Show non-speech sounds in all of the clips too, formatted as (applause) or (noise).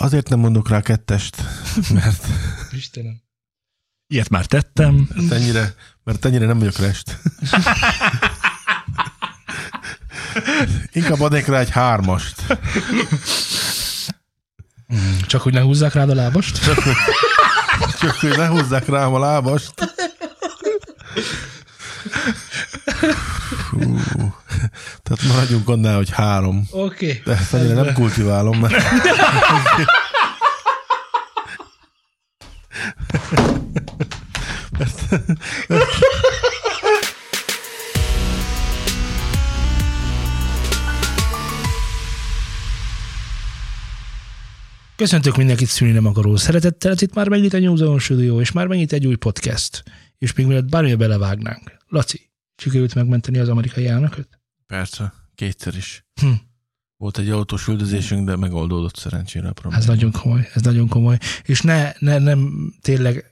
Azért nem mondok rá kettest, (laughs) mert, Istenem. Ilyet már tettem. mert, ennyire, mert ennyire nem vagyok rest. Inkább adnék rá egy hármast. Csak hogy ne húzzák rád a lábast? Csak hogy ne húzzák rám a lábast. Hú. Tehát maradjunk annál, hogy három. Oké. Okay. De ezt annyira nem kultiválom, mert Köszöntök mindenkit szülni nem akaró szeretettel, ez itt már megnyit a New Studio, és már megnyit egy új podcast. És még mielőtt bármilyen belevágnánk. Laci, sikerült megmenteni az amerikai elnököt? Persze, kétszer is. Hm. Volt egy autós üldözésünk, de megoldódott szerencsére a probléma. Ez nagyon komoly, ez nagyon komoly. És ne, ne nem tényleg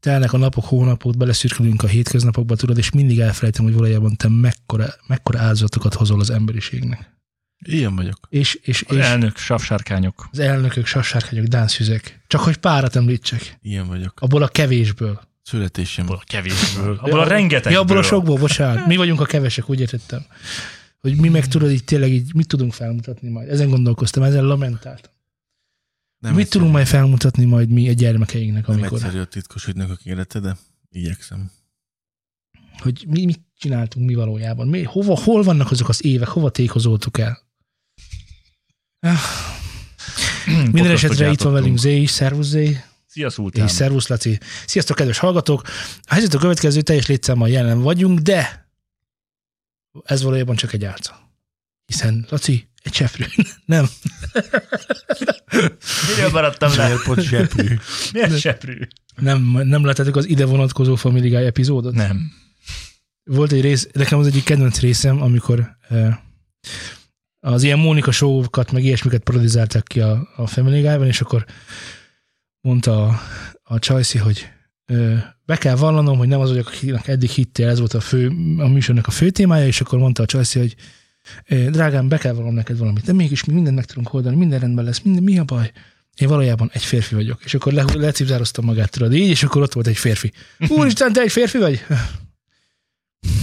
telnek a napok, hónapok, beleszürkülünk a hétköznapokba, tudod, és mindig elfelejtem, hogy valójában te mekkora, mekkora áldozatokat hozol az emberiségnek. Ilyen vagyok. És, és, Az és elnök, savsárkányok. az elnökök, sassárkányok, dánszüzek. Csak hogy párat említsek. Ilyen vagyok. Abból a kevésből. Születésem. Abból a kevésből. Abból a rengetegből. Ja, abból a sokból, bocsánat. Mi vagyunk a kevesek, úgy értettem. Hogy mi meg tudod, így tényleg így mit tudunk felmutatni majd. Ezen gondolkoztam, ezen lamentáltam. Nem mit tudunk majd felmutatni majd mi a gyermekeinknek, Nem amikor, egyszerű a titkos ügynökök élete, de igyekszem. hogy mi mit csináltunk mi valójában. Mi, hova, hol vannak azok az évek, hova tékozoltuk el? Ah, Minden esetre itt van velünk Zé is, szervusz Zé, Szia, Szultán. és szervusz Laci. Sziasztok, kedves hallgatók! A helyzet a következő teljes létszámmal jelen vagyunk, de ez valójában csak egy álca. Hiszen Laci egy cseprő. (laughs) Nem. (laughs) Miről maradtam le? Airpod seprű. Miért seprű? Nem, nem láttátok az ide vonatkozó Family Guy epizódot? Nem. Volt egy rész, nekem az egyik kedvenc részem, amikor az ilyen Mónika show-kat, meg ilyesmiket parodizálták ki a, a Family Guy-ban, és akkor mondta a, a Csajci, hogy ö, be kell vallanom, hogy nem az vagyok, akinek eddig hittél, ez volt a, fő, a műsornak a fő témája, és akkor mondta a Csajci, hogy ö, drágám, be kell vallanom neked valamit, de mégis mi mindent meg tudunk oldani, minden rendben lesz, minden, mi a baj? Én valójában egy férfi vagyok. És akkor le, lecipzároztam magát, tudod, így, és akkor ott volt egy férfi. (laughs) Úristen, te egy férfi vagy?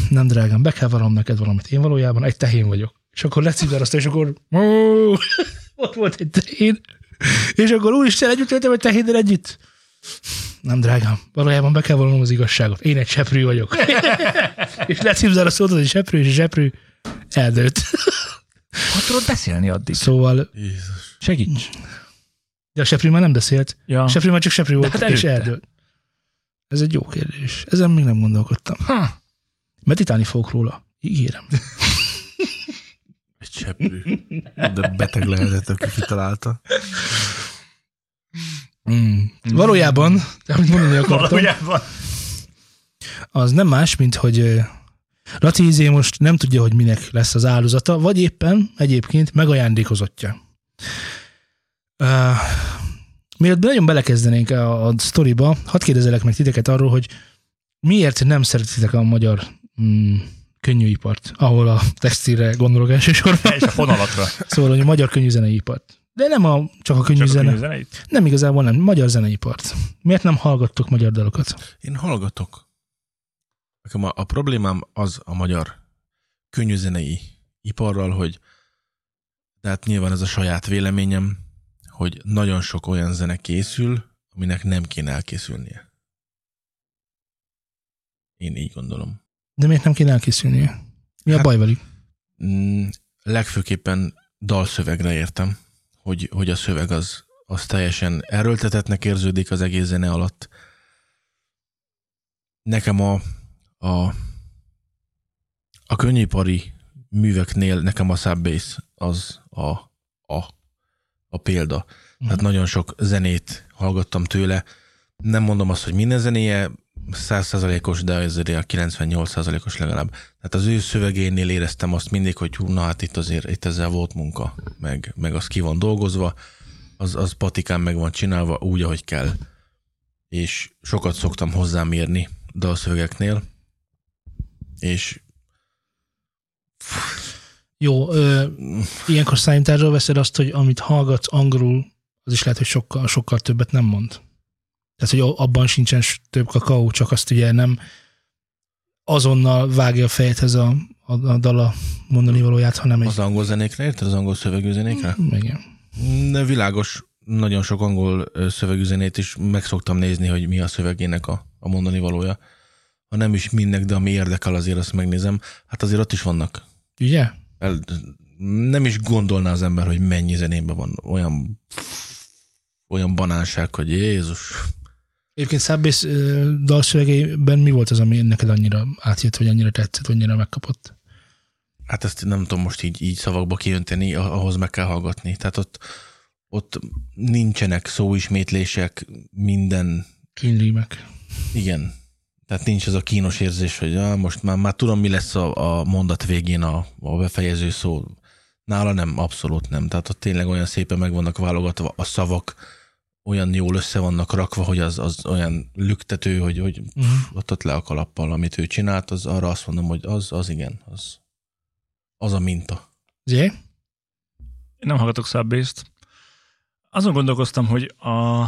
Nem, drágám, be kell vallanom neked valamit. Én valójában egy tehén vagyok. És akkor lecipzározta, és akkor (laughs) ott volt egy tehén. És akkor úristen, együtt éltem egy tehénnel együtt. Nem, drágám, valójában be kell vallanom az igazságot. Én egy seprű vagyok. (laughs) és lecipzározta ott az egy seprű, és a seprű eldőlt. Hogy tudod beszélni addig? Szóval, Jézus. Segíts. de a seprű már nem beszélt. Ja. A seprű már csak seprű volt, hát és eldőlt. Ez egy jó kérdés. Ezen még nem gondolkodtam. Ha. Meditálni fogok róla. Ígérem. Egy seprű. De beteg lehetett, aki kitalálta. Mm. Valójában, amit mondani akartam, Valójában. az nem más, mint hogy Laci Izé most nem tudja, hogy minek lesz az áldozata, vagy éppen egyébként megajándékozottja. Uh, mielőtt nagyon belekezdenénk a, a sztoriba, hadd kérdezelek meg titeket arról, hogy miért nem szeretitek a magyar mm, könnyűipart, ahol a textilre gondolok elsősorban, És a fonalatra. szóval hogy a magyar könnyűzeneipart. De nem a, csak a Csak a könnyűzene. könyvzeneit? Nem igazából nem, magyar zeneipart. Miért nem hallgattok magyar dalokat? Én hallgatok. Nekem a, a problémám az a magyar könnyűzenei iparral, hogy de hát nyilván ez a saját véleményem, hogy nagyon sok olyan zene készül, aminek nem kéne elkészülnie. Én így gondolom. De miért nem kéne elkészülnie? Mi a Hát- baj velük? Mm, legfőképpen dalszövegre értem, hogy, hogy a szöveg az, az teljesen erőltetetnek érződik az egész zene alatt. Nekem a, a, a könnyipari műveknél nekem a Subbase az a, a, a példa. Tehát nagyon sok zenét hallgattam tőle. Nem mondom azt, hogy minden zenéje százszázalékos, de azért a 98 százalékos legalább. Tehát az ő szövegénél éreztem azt mindig, hogy hú, na hát itt azért itt ezzel volt munka, meg, meg az ki van dolgozva, az, az patikán meg van csinálva úgy, ahogy kell. És sokat szoktam hozzámérni dalszövegeknél, és Jó, ö, ilyenkor számításra veszed azt, hogy amit hallgatsz angolul, az is lehet, hogy sokkal, sokkal többet nem mond. Tehát, hogy abban sincsen több kakaó, csak azt ugye nem azonnal vágja a fejedhez a, a, a dala mondani valóját, hanem egy... Az angol zenékre, érted? Az angol szövegű zenékre? Igen. De világos, nagyon sok angol szövegű zenét is meg szoktam nézni, hogy mi a szövegének a, a mondani valója. Ha nem is mindnek, de ami érdekel, azért azt megnézem. Hát azért ott is vannak. Ugye? El, nem is gondolná az ember, hogy mennyi zenében van olyan olyan banánság, hogy Jézus. Egyébként Szábbész dalszövegeiben mi volt az, ami neked annyira átjött, vagy annyira tetszett, vagy annyira megkapott? Hát ezt nem tudom most így, így szavakba kiönteni, ah- ahhoz meg kell hallgatni. Tehát ott, ott nincsenek szóismétlések, minden, Kínrímek. igen. Tehát nincs az a kínos érzés, hogy ah, most már, már tudom, mi lesz a, a mondat végén a, a befejező szó. Nála nem, abszolút nem. Tehát ott tényleg olyan szépen meg vannak válogatva a szavak, olyan jól össze vannak rakva, hogy az, az olyan lüktető, hogy, hogy Uh-huh. ott, ott le a kalappal, amit ő csinált, az arra azt mondom, hogy az, az igen, az, az a minta. Zé? Én nem hallgatok szábbészt. Azon gondolkoztam, hogy a...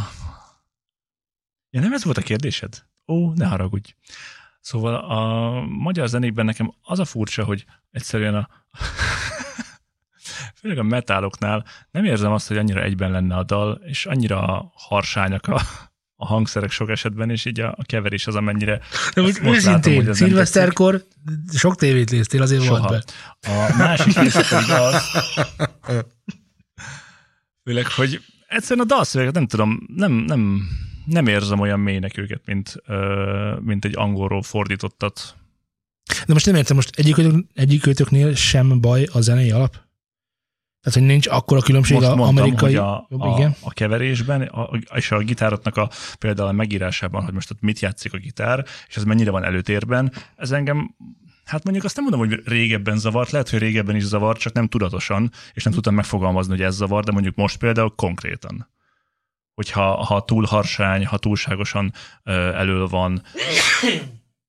Ja, nem ez volt a kérdésed? Ó, ne haragudj. Szóval a magyar zenékben nekem az a furcsa, hogy egyszerűen a... Főleg a metáloknál nem érzem azt, hogy annyira egyben lenne a dal, és annyira harsányak a, a hangszerek sok esetben, és így a, a keverés az, amennyire De most most látom, hogy őszintén, szilveszterkor sok tévét néztél, azért Soha. volt be. A másik része az, főleg, hogy egyszerűen a dalszövegek, nem tudom, nem, nem, nem érzem olyan mélynek őket, mint, mint egy angolról fordítottat. De most nem értem, most egyikőtök, egyikőtöknél sem baj a zenei alap? Tehát, hogy nincs akkora különbség Most a mondtam, amerikai... hogy a, Jobb, a, igen. a keverésben, a, és a gitárotnak a, például a megírásában, hogy most ott mit játszik a gitár, és ez mennyire van előtérben, ez engem Hát mondjuk azt nem mondom, hogy régebben zavart, lehet, hogy régebben is zavart, csak nem tudatosan, és nem tudtam megfogalmazni, hogy ez zavar, de mondjuk most például konkrétan. Hogyha ha túl harsány, ha túlságosan ö, elől van,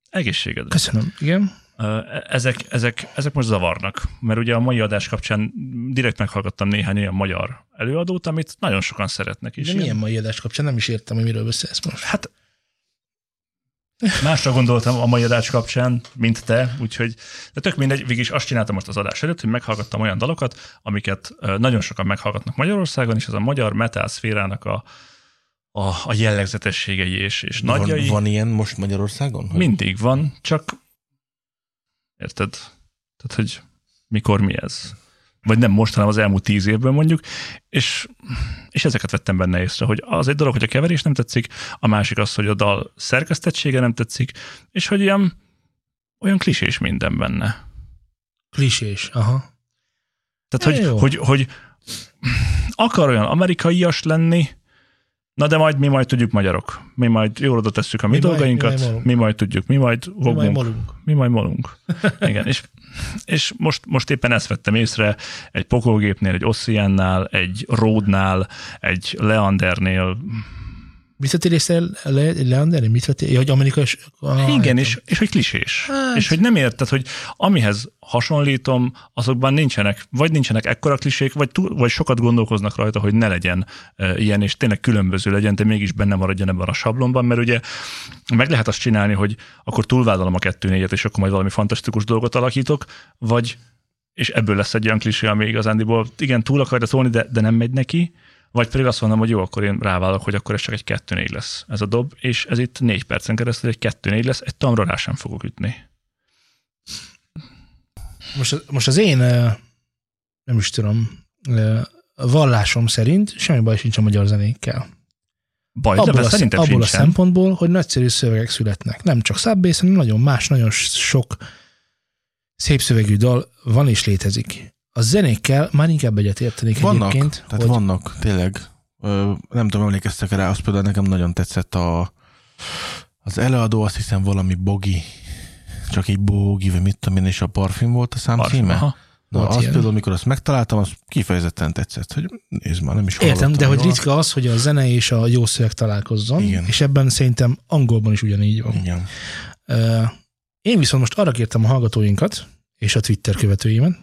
egészségedre. Köszönöm. Igen. Ö, Ezek, ezek, ezek most zavarnak, mert ugye a mai adás kapcsán direkt meghallgattam néhány olyan magyar előadót, amit nagyon sokan szeretnek is. De milyen mai adás kapcsán? Nem is értem, hogy miről beszélsz most. Hát másra gondoltam a mai adás kapcsán, mint te, úgyhogy de tök mindegy, végig is azt csináltam most az adás előtt, hogy meghallgattam olyan dalokat, amiket nagyon sokan meghallgatnak Magyarországon, és ez a magyar metal szférának a, a, a jellegzetességei és, és nagyjai. Van, van ilyen most Magyarországon? Hogy- Mindig van, csak érted? Tehát, hogy mikor mi ez? Vagy nem most, hanem az elmúlt tíz évben mondjuk, és, és ezeket vettem benne észre, hogy az egy dolog, hogy a keverés nem tetszik, a másik az, hogy a dal szerkesztettsége nem tetszik, és hogy ilyen, olyan klisés minden benne. Klisés. Aha. Tehát, hogy, jó. hogy, hogy akar olyan amerikaias lenni, na de majd mi majd tudjuk magyarok. Mi majd jól oda tesszük a mi, Mi dolgainkat, mi majd mi majd tudjuk, mi majd Mi majd molunk. mi majd molunk. (laughs) Igen, és, és most, most éppen ezt vettem észre egy pokolgépnél, egy Ossiannál, egy Ródnál, egy Leandernél. Visszatérésre le, Leander, mit vettél? Ja, hogy amerikai... Ah, Igen, és, és hogy klisés. Hát. És hogy nem érted, hogy amihez hasonlítom, azokban nincsenek, vagy nincsenek ekkora klisék, vagy, túl, vagy sokat gondolkoznak rajta, hogy ne legyen e, ilyen, és tényleg különböző legyen, de mégis benne maradjon ebben a sablonban, mert ugye meg lehet azt csinálni, hogy akkor túlvállalom a kettő négyet, és akkor majd valami fantasztikus dolgot alakítok, vagy és ebből lesz egy olyan klisé, ami igazándiból igen, túl akarja szólni, de, de nem megy neki, vagy pedig azt mondom, hogy jó, akkor én ráválok, hogy akkor ez csak egy kettő négy lesz ez a dob, és ez itt négy percen keresztül egy kettő négy lesz, egy tamra rá sem fogok ütni. Most, most az én, nem is tudom, vallásom szerint semmi baj sincs a magyar zenékkel. Baj, Abból, de a, szerintem abból a sincsen. szempontból, hogy nagyszerű szövegek születnek. Nem csak szábbész, hanem nagyon más, nagyon sok szép szövegű dal van és létezik. A zenékkel már inkább egyet értenék Vannak, egyébként. tehát hogy vannak, tényleg. Ö, nem tudom, emlékeztek rá, az például nekem nagyon tetszett a, az előadó, azt hiszem valami bogi, csak egy bogi, vagy mit tudom én, és a parfüm volt a szám Parfüm, címe. aha. Na, azt ilyen. például, amikor azt megtaláltam, az kifejezetten tetszett, hogy nézd már, nem is Értem, de hogy róla. ritka az, hogy a zene és a jó szöveg találkozzon, Igen. és ebben szerintem angolban is ugyanígy van. Igen. Én viszont most arra kértem a hallgatóinkat, és a Twitter követőimet,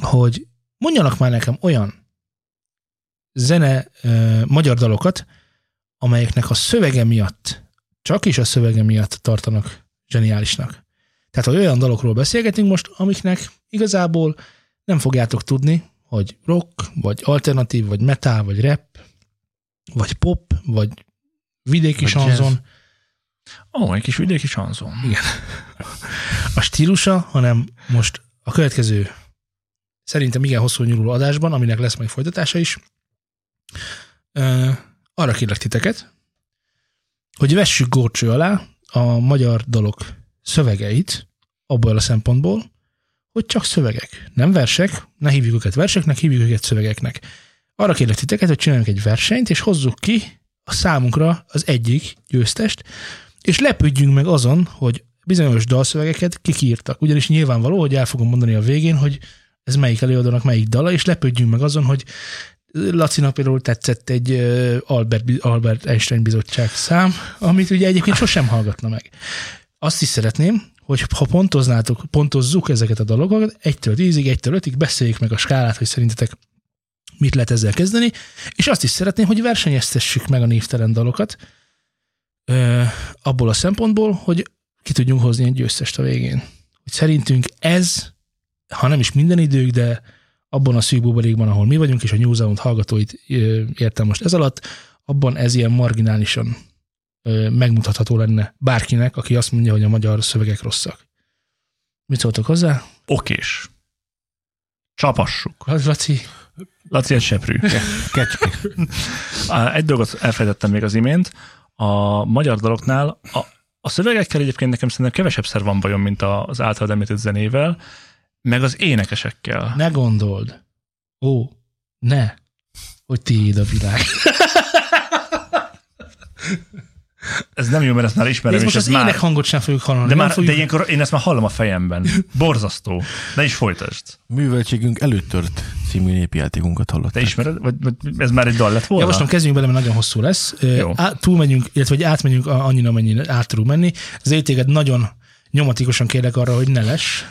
hogy mondjanak már nekem olyan zene, ö, magyar dalokat, amelyeknek a szövege miatt, csak is a szövege miatt tartanak zseniálisnak. Tehát, hogy olyan dalokról beszélgetünk most, amiknek igazából nem fogjátok tudni, hogy rock, vagy alternatív, vagy metal, vagy rap, vagy pop, vagy vidéki Vagy sanzon. Ó, egy kis vidéki sanzon. a stílusa, hanem most a következő szerintem igen hosszú nyúló adásban, aminek lesz majd folytatása is, arra kérlek titeket, hogy vessük górcső alá a magyar dalok szövegeit abból a szempontból, hogy csak szövegek, nem versek, ne hívjuk őket verseknek, hívjuk őket szövegeknek. Arra kérlek titeket, hogy csináljunk egy versenyt, és hozzuk ki a számunkra az egyik győztest, és lepődjünk meg azon, hogy bizonyos dalszövegeket kik írtak. Ugyanis nyilvánvaló, hogy el fogom mondani a végén, hogy ez melyik előadónak melyik dala, és lepődjünk meg azon, hogy Lacinak például tetszett egy Albert, Albert Einstein bizottság szám, amit ugye egyébként sosem hallgatna meg. Azt is szeretném, hogy ha pontoznátok, pontozzuk ezeket a dalokat, egytől tízig, egytől ötig, beszéljük meg a skálát, hogy szerintetek mit lehet ezzel kezdeni, és azt is szeretném, hogy versenyeztessük meg a névtelen dalokat, ö, abból a szempontból, hogy ki tudjunk hozni egy győztest a végén. Hogy szerintünk ez, ha nem is minden idők, de abban a szűk buborékban, ahol mi vagyunk, és a New Zealand hallgatóit értem most ez alatt, abban ez ilyen marginálisan megmutatható lenne bárkinek, aki azt mondja, hogy a magyar szövegek rosszak. Mit szóltok hozzá? Okés. Csapassuk. Laci, Laci egy seprű. Kecske. (laughs) Egy dolgot elfelejtettem még az imént. A magyar daloknál a, a szövegekkel egyébként nekem szerintem kevesebbszer van bajom, mint az általad említett zenével, meg az énekesekkel. ne gondold. Ó, ne, hogy tiéd a világ. (laughs) Ez nem jó, mert ezt már ismerem, Nézd, és most az már... ének hangot sem fogjuk hallani. De, már, fogjuk... de ilyenkor én ezt már hallom a fejemben. Borzasztó. De is folytasd. Műveltségünk előttört című népijátékunkat hallották. Te ismered? Vagy, vagy ez már egy dal lett volna? Javaslom, kezdjünk bele, mert nagyon hosszú lesz. Jó. Á, túlmegyünk, illetve hogy átmegyünk a- annyira, amennyire át tudunk menni. Az étéged nagyon nyomatikusan kérlek arra, hogy ne less,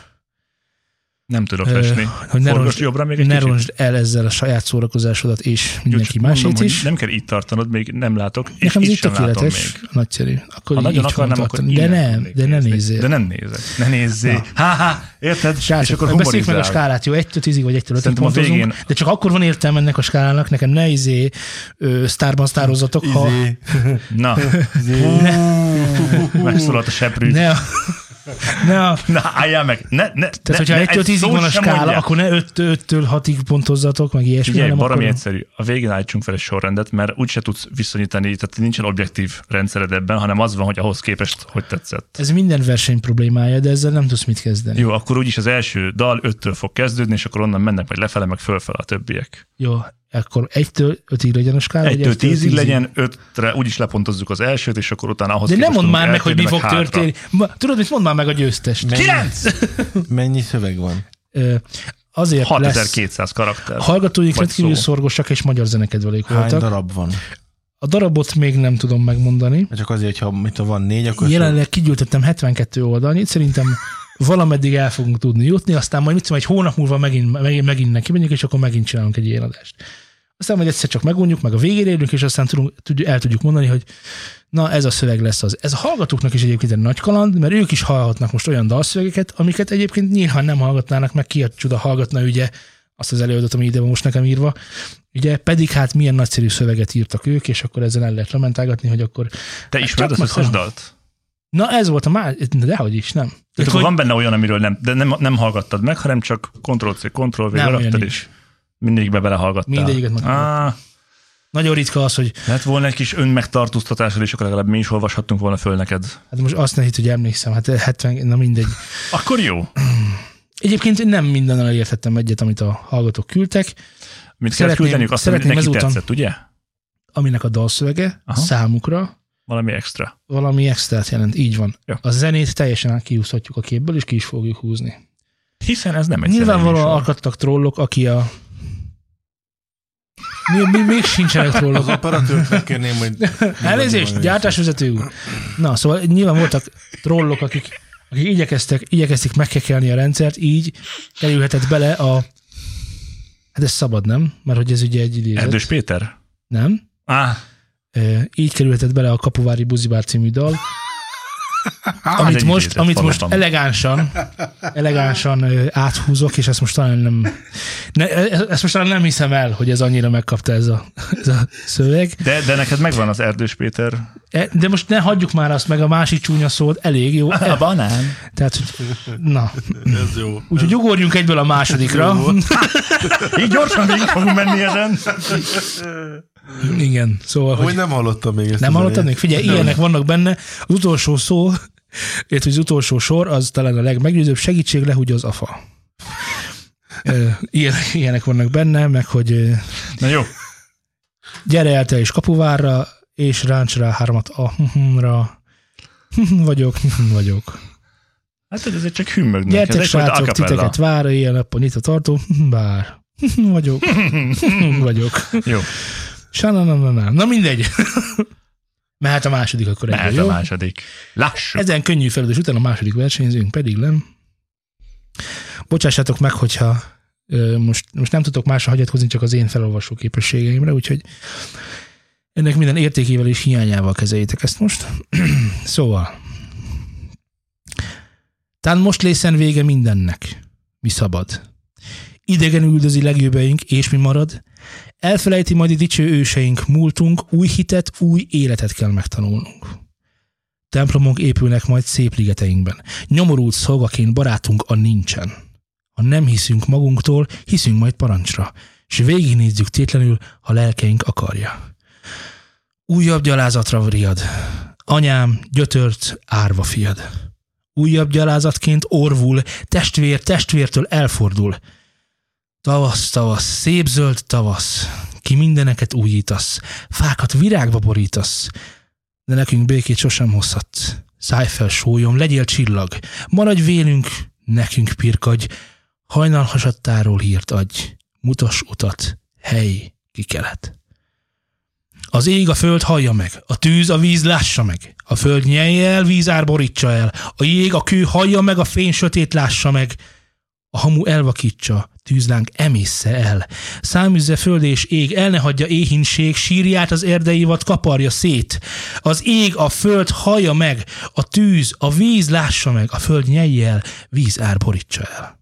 Nem tudok lesni. hogy ne roncsd, jobbra még egy ne roncsd el ezzel a saját szórakozásodat és mindenki mondom, másét hogy is. Nem kell itt tartanod, még nem látok, és Nekem ez itt tökéletes, még. nagyszerű. Akkor Ha nagyon akarnám, akkor. De nem, de ne nézni. nézzél. De nem nézek. Ne nézzél. Ha-ha, érted? és Srácok, akkor beszéljük meg a skálát, jó? 1 10 vagy 1 5 Szerintem a végén- De csak akkor van értelme ennek a skálának, nekem ne izé sztárban sztározatok, ha Izé, Na, megszólalt a seprű. ne ne a Na, álljál meg. Ne, ne, Tehát, hogyha 1-től 10-ig van a skála, akkor ne 5-től 6-ig pontozzatok, meg ilyesmi, Figyelj, baromi akkor... egyszerű. A végén állítsunk fel egy sorrendet, mert úgyse tudsz viszonyítani, tehát nincsen objektív rendszered ebben, hanem az van, hogy ahhoz képest hogy tetszett. Ez minden verseny problémája, de ezzel nem tudsz mit kezdeni. Jó, akkor úgyis az első dal 5-től fog kezdődni, és akkor onnan mennek majd lefele, meg fölfele a többiek. Jó, akkor 1-től 5-ig legyen a skála, vagy 1-től 1-től 10-ig 10-ig? legyen, 5-re úgyis lepontozzuk az elsőt, és akkor utána ahhoz De nem mondd már meg, hogy mi fog hátra. történni. Tudod, mit mondd már meg a győztest? Mennyi- Kilenc! (laughs) Mennyi szöveg van? Azért lesz... 6200 karakter. A hallgatóink Vagy rendkívül szó. szorgosak és magyar zenekedvelők Hány voltak. darab van? A darabot még nem tudom megmondani. Csak azért, ha mit van négy, akkor Jelenleg kigyűjtöttem 72 oldalnyit, szerintem (laughs) valameddig el fogunk tudni jutni, aztán majd mit tudom, egy hónap múlva megint, megint, megint neki megyünk, és akkor megint csinálunk egy ilyen adást. Aztán majd egyszer csak megunjuk, meg a végére érünk, és aztán tudunk, tudjuk, el tudjuk mondani, hogy na ez a szöveg lesz az. Ez a hallgatóknak is egyébként egy nagy kaland, mert ők is hallhatnak most olyan dalszövegeket, amiket egyébként nyilván nem hallgatnának, meg ki a csuda hallgatna ugye azt az előadót, ami ide van most nekem írva. Ugye pedig hát milyen nagyszerű szöveget írtak ők, és akkor ezzel el lehet lamentálgatni, hogy akkor Te ismered az összes dalt? Na ez volt a már, dehogy is, nem. Tehát hogy akkor van benne olyan, amiről nem, de nem, nem hallgattad meg, hanem csak Ctrl-C, Ctrl-V Nem, és mindegyikbe belehallgattál. Mindegyiket meg- Ah, Nagyon ritka az, hogy lett volna egy kis önmegtartóztatásod, és akkor legalább mi is olvashattunk volna föl neked. hát most azt ne hitt, hogy emlékszem, hát 70, na mindegy. (clears throat) Akkor jó. Egyébként nem mindennel értettem egyet, amit a hallgatók küldtek, Mit kell küldeniük? Azt, szeretném neki ezúton- tetszett, ugye? aminek a dalszövege Aha. számukra Valami extra. valami extrát jelent. Így van. Jó. A zenét teljesen kiúszhatjuk a képből, és ki is fogjuk húzni. Hiszen ez nem egy Nyilvánvalóan akadtak trollok, aki a mi, mi, még sincsenek Az trollok. operatőrt megkérném, hogy... (laughs) Elnézést, gyártásvezető úr. Na, szóval nyilván voltak trollok, akik, akik igyekeztek, igyekeztek megkekelni a rendszert, így kerülhetett bele a Hát ez szabad, nem? Mert hogy ez ugye egy idézet. Erdős Péter? Nem? Á, E, így kerülhetett bele a Kapuvári Buzibár című dal, amit egy most, amit most valóban. elegánsan, (laughs) elegánsan áthúzok, és ezt most talán nem, ne, e- ezt most talán nem hiszem el, hogy ez annyira megkapta ez a, ez a szöveg. de, de neked megvan az Erdős Péter. E, De most ne hagyjuk már azt meg a másik csúnya szót, elég jó. A banán. Tehát, hogy, na, Ez jó. úgyhogy ugorjunk egyből a másodikra. (laughs) Így gyorsan végig fogunk menni ezen. (laughs) Igen, szóval, Hogy hogy nem hallottam még ezt. nem a hallottad zenét. még? Figyelj, ilyenek vannak benne. Az utolsó szó, illetve az utolsó sor, az talán a legmeggyőzőbb segítség lehúgy az afa. Ilyenek vannak benne, meg hogy Na jó. gyere el te is kapuvárra, és ráncs rá hármat a ra vagyok, vagyok. Hát ezért csak hümmögnek. Gyertek, ez srácok, a titeket vár, ilyen nappal nyitva tartó, bár. vagyok, (laughs) vagyok. Jó, Sananana. Na mindegy. (laughs) Mehet a második akkor mehet egyből, a jó? második. Lássuk. Ezen könnyű feladat után a második versenyzőnk pedig nem. Bocsássátok meg, hogyha ö, most, most nem tudok másra hagyatkozni, csak az én felolvasó képességeimre, úgyhogy ennek minden értékével és hiányával kezeljétek ezt most. (clears throat) szóval. Tán most lészen vége mindennek, mi szabad. Idegen üldözi legjobbaink, és mi marad? Elfelejti majd a dicső őseink, múltunk, új hitet, új életet kell megtanulnunk. Templomok épülnek majd szép ligeteinkben. Nyomorult szolgaként barátunk a nincsen. Ha nem hiszünk magunktól, hiszünk majd parancsra, és végignézzük tétlenül, ha lelkeink akarja. Újabb gyalázatra riad. Anyám, gyötört, árva fiad. Újabb gyalázatként orvul, testvér testvértől elfordul. Tavasz, tavasz, szép zöld tavasz, ki mindeneket újítasz, fákat virágba borítasz, de nekünk békét sosem hozhatsz. Szállj fel, sólyom, legyél csillag, maradj vélünk, nekünk pirkadj, hajnal hasadtáról hírt adj, mutas utat, hely, kikelet. Az ég a föld hallja meg, a tűz a víz lássa meg, a föld nyelje el, vízár borítsa el, a jég a kő hallja meg, a fény sötét lássa meg, a hamu elvakítsa, tűzlánk emészze el. Száműzze föld és ég, el ne hagyja éhinség, sírját az erdeivat kaparja szét. Az ég, a föld hallja meg, a tűz, a víz lássa meg, a föld nyelje el, víz ár borítsa el.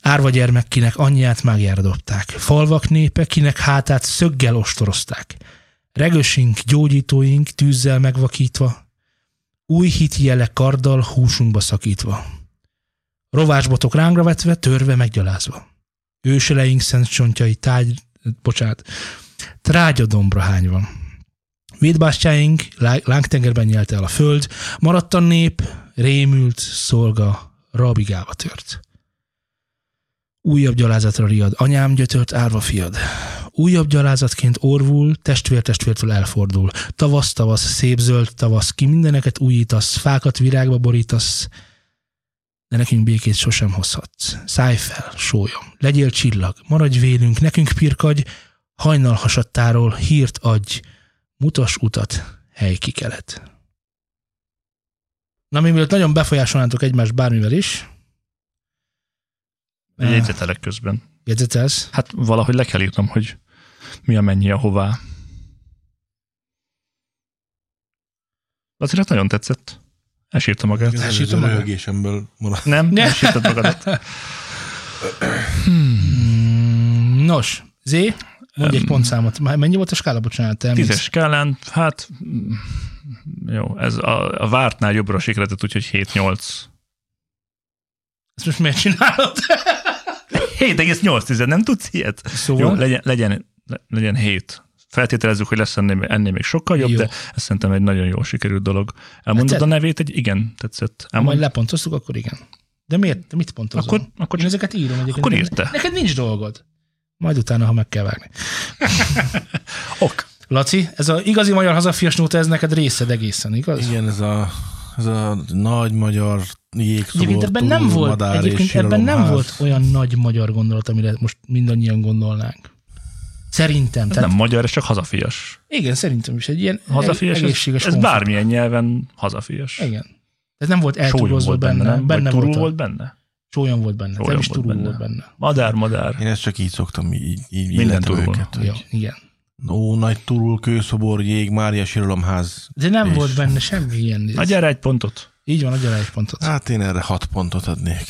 Árva gyermek, kinek anyját mágjára dobták, falvak népe, kinek hátát szöggel ostorozták. Regösink, gyógyítóink tűzzel megvakítva, új hit jele karddal húsunkba szakítva rovásbotok rángra vetve, törve, meggyalázva. Őseleink szent csontjai táj, bocsánat, trágyadombra hányva. Védbástyáink lá- lángtengerben nyelte el a föld, maradt a nép, rémült, szolga, rabigába tört. Újabb gyalázatra riad, anyám gyötört árva fiad. Újabb gyalázatként orvul, testvér testvértől elfordul. Tavasz, tavasz, szép zöld tavasz, ki mindeneket újítasz, fákat virágba borítasz, de nekünk békét sosem hozhatsz. Szállj fel, sólyom, legyél csillag, maradj vélünk, nekünk pirkadj, hajnal hasadtáról hírt adj, mutas utat, hely kikelet. Na, mi mielőtt nagyon befolyásolnátok egymást bármivel is, Jegyzetelek közben. jegyzetelsz, Hát valahogy le kell írnom, hogy mi a mennyi a hová. Azért nagyon tetszett. Elsírta magát. Ez Elsítom a magam. röhögésemből maradt. Nem? Ne. Elsírtad magadat. Mm, Nos, Zé, mondj egy pontszámot. Mennyi volt a skála, bocsánat? Tízes skálán, hát jó, ez a, a vártnál jobbra sikeredett, úgyhogy 7-8. Ezt most miért csinálod? (laughs) 7,8, nem tudsz ilyet? Szóval? Jó, legyen, legyen, le- legyen 7. Feltételezzük, hogy lesz ennél, ennél még sokkal jobb, Jó. de ez szerintem egy nagyon jól sikerült dolog. Elmondod Hát a nevét, egy igen, tetszett. Ha majd Elmond, lepontoztuk, akkor igen. De miért? De mit pontozol? akkor, akkor Én ezeket írom egyébként. Akkor te. Neked nincs dolgod. Majd utána, ha meg kell vágni. (laughs) ok. Laci, ez az igazi magyar hazafias nóta, ez neked részed egészen, igaz? Igen, ez a, ez a nagy magyar jégszobor, Egyébként ebben nem volt, madár egyébként és ebben nem volt olyan nagy magyar gondolat, amire most mindannyian gondolnánk. Szerintem. Ez Tehát, nem magyar, ez csak hazafias. Igen, szerintem is egy ilyen Hazafias, ez, egészséges ez komfort. bármilyen nyelven hazafias. Igen. Ez nem volt eltúrozva benne, benne, nem? benne volt, a, volt benne? Sólyom volt benne, Sólyom nem is volt turul benne. volt benne. Madár, madár. Én ezt csak így szoktam, így, így Minden turul. őket. Hogy, Jó, igen. Ó, nagy turul, kőszobor, jég, Mária síralomház. De nem És- volt benne semmi ilyen. Gyere egy pontot. Így van, adja rá egy pontot. Hát én erre hat pontot adnék.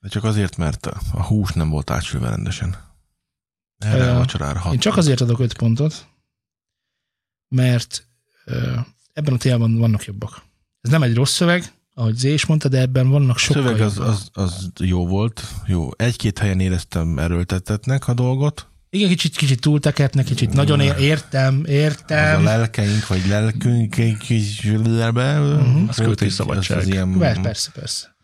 De csak azért, mert a, a hús nem volt átsülve rendesen. Erre a vacsorára hat. Én csak azért adok öt pontot, mert ebben a témában vannak jobbak. Ez nem egy rossz szöveg, ahogy Zé is mondta, de ebben vannak A sokkal szöveg az, jobbak. az, az jó volt. Jó. Egy-két helyen éreztem erőltetetnek a dolgot. Igen, kicsit, kicsit túltekertnek, kicsit nagyon ér, értem, Az a értem. lelkeink, vagy lelkünk is lelbe. Mhm. Az költői szabadság. Az ilyen, persze, persze.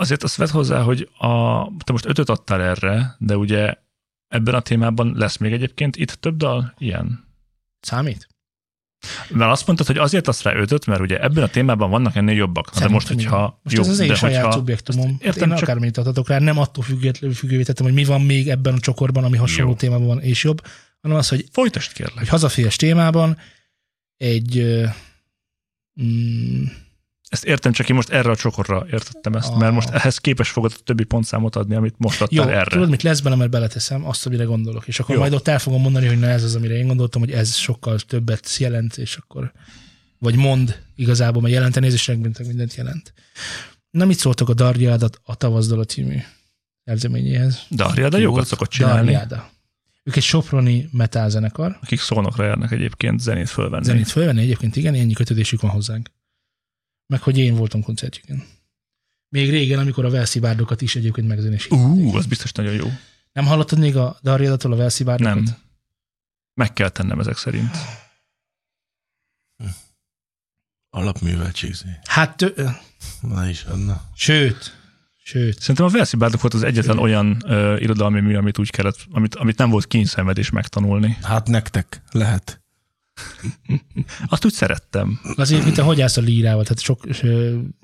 Azért azt vedd hozzá, hogy a, te most ötöt adtál erre, de ugye ebben a témában lesz még egyébként itt több dal ilyen. Számít? Mert azt mondtad, hogy azért azt rá ötöt, mert ugye ebben a témában vannak ennél jobbak. Na, de most, Szerintem hogyha... Most ez az én saját hogyha, szubjektumom. Értem, én csak- akármennyit adhatok rá, nem attól függetlenül függővé tettem, hogy mi van még ebben a csokorban, ami hasonló Jó. témában van és jobb, hanem az, hogy Folytasd kérlek. egy hazafias témában egy mm, Ezt értem, csak én most erre a csokorra értettem ezt, Ah. mert most ehhez képes fogod a többi pontszámot adni, amit most jó, adtál erre. tudod, mit lesz benne, mert beleteszem azt, amire gondolok, és akkor Jó. majd ott el fogom mondani, hogy na ez az, amire én gondoltam, hogy ez sokkal többet jelent, és akkor vagy mond igazából, mert jelenteni, ez is rengeteg mindent jelent. Na, mit szóltok a Darjádat a Tavaszdala című szerzeményéhez? Ki jókat szokott csinálni. Darjáda. Ők egy soproni metal zenekar. Akik szolnokra járnak egyébként zenét fölvenni. Zenét fölvenni egyébként, igen, ennyi kötődésük van hozzánk. Meg hogy én voltam koncertjüken. Még régen, amikor a Velszi bárdokat is egyébként megzenésítették. Ú, az biztos nagyon jó. Nem hallottad még a Darjadatól a Velszi bárdokat? Nem. Meg kell tennem ezek szerint. Alapműveltségzé. Hát, tö- Na is, na. sőt, sőt. Szerintem a Velszi Bárdok volt az egyetlen olyan ö, irodalmi mű, amit úgy kellett, amit, amit nem volt kényszenvedés megtanulni. Hát nektek lehet. (laughs) Azt úgy szerettem. Azért, mint a hogy állsz a lírával, tehát sok,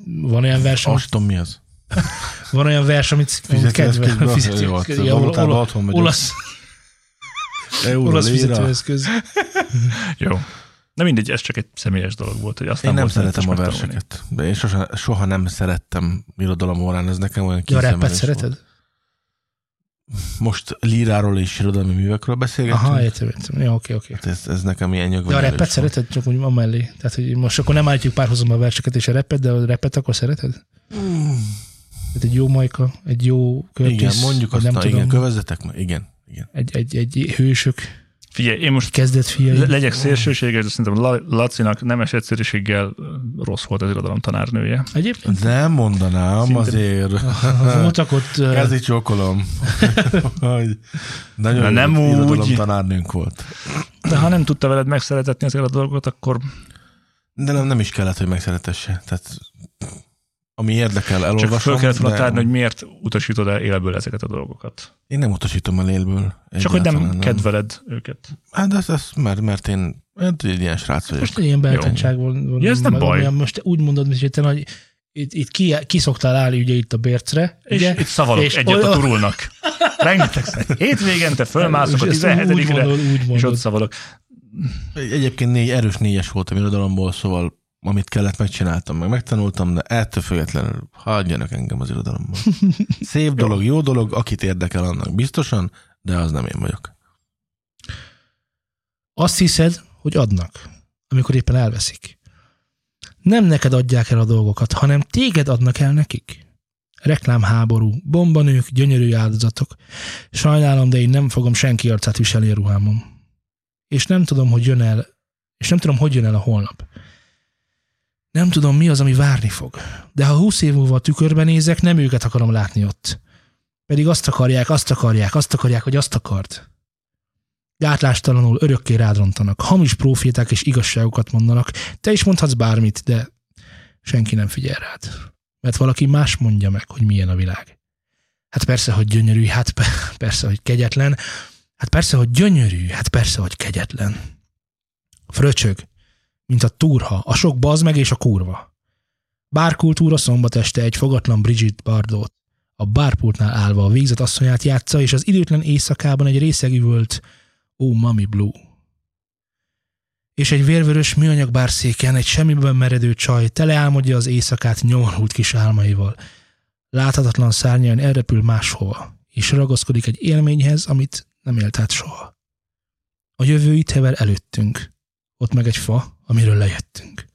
van olyan vers, amit, Azt tudom, mi az. (laughs) van olyan vers, amit, amit kedvel. jó, Fizetőeszköz, hát ja, vagyok. olasz, (laughs) fizetőeszköz. Jó. Na mindegy, ez csak egy személyes dolog volt, hogy azt Én nem szeretem a verseket. De én sose, soha nem szerettem irodalom órán, ez nekem olyan Ja, a kényszenvedés volt. Most líráról és irodalmi művekről beszélgetünk. Aha, értem, értem. Ja, oké, oké. Hát ez, ez nekem ilyen De a repet szereted? Csak úgy amellé. Tehát, hogy most akkor nem állítjuk párhuzamba a verseket és a repet, de a repet akkor szereted? Tehát egy jó majka, egy jó költész, Igen, mondjuk azt, nem na, tudom, igen, kövezetek, igen, igen. egy, egy, egy hősök, Figyelj, én most kezdet fiai. le- legyek szélsőséges, de szerintem La- Lacinak nemes egyszerűséggel rossz volt az irodalom tanárnője. Egyébként Nem mondanám Szinte- azért. voltak ott, csókolom. (laughs) hogy nagyon Na, nem irodalom úgy. tanárnőnk volt. De ha nem tudta veled megszeretetni ezeket a dolgokat, akkor De nem, nem is kellett, hogy megszeretesse. Tehát ami érdekel, csak elolvasom. föl kellett volna tárni, hogy miért utasítod el élből ezeket a dolgokat. Én nem utasítom el élből. Csak hogy nem, Egyáltalán kedveled őket. Hát ez, ez mert, mert én hát egy ilyen srác vagyok. most egy ilyen beltányság volt. Ja, ez nem baj. olyan, Most úgy mondod, hogy te nagy, itt, itt ki, ki szoktál állni ugye itt a Bércre, És ugye? itt szavalok És egyet olyan- a turulnak. Rengeteg Hétvégente fölmászok a És ezt úgy 17-re, mondod, úgy és mondod. ott szavalok. Egyébként négy, erős négyes voltam irodalomból, szóval amit kellett, megcsináltam, meg megtanultam, de ettől függetlenül hagyjanak engem az irodalomból. (laughs) Szép dolog, jó dolog, akit érdekel annak biztosan, de az nem én vagyok. Azt hiszed, hogy adnak, amikor éppen elveszik. Nem neked adják el a dolgokat, hanem téged adnak el nekik. Reklámháború, bombanők, gyönyörű áldozatok. Sajnálom, de én nem fogom senki arcát viselni a ruhámon. És nem tudom, hogy jön el, és nem tudom, hogy jön el a holnap. Nem tudom, mi az, ami várni fog. De ha húsz év múlva a tükörben nézek, nem őket akarom látni ott. Pedig azt akarják, azt akarják, azt akarják, hogy azt akart. Gátlástalanul örökké rádrontanak, hamis proféták és igazságokat mondanak. Te is mondhatsz bármit, de senki nem figyel rád. Mert valaki más mondja meg, hogy milyen a világ. Hát persze, hogy gyönyörű, hát pe- persze, hogy kegyetlen, hát persze, hogy gyönyörű, hát persze, hogy kegyetlen. Fröcsög, mint a turha, a sok bazd meg és a kurva. Bárkultúra szombat este egy fogatlan Bridget Bardot a bárpultnál állva a végzett asszonyát játsza, és az időtlen éjszakában egy részeg üvölt Ó, Mami Blue. és egy vérvörös műanyag bárszéken egy semmiben meredő csaj teleálmodja az éjszakát nyomorult kis álmaival. Láthatatlan szárnyain elrepül máshova, és ragaszkodik egy élményhez, amit nem élt át soha. A jövő itt hever előttünk, ott meg egy fa, amiről lejöttünk.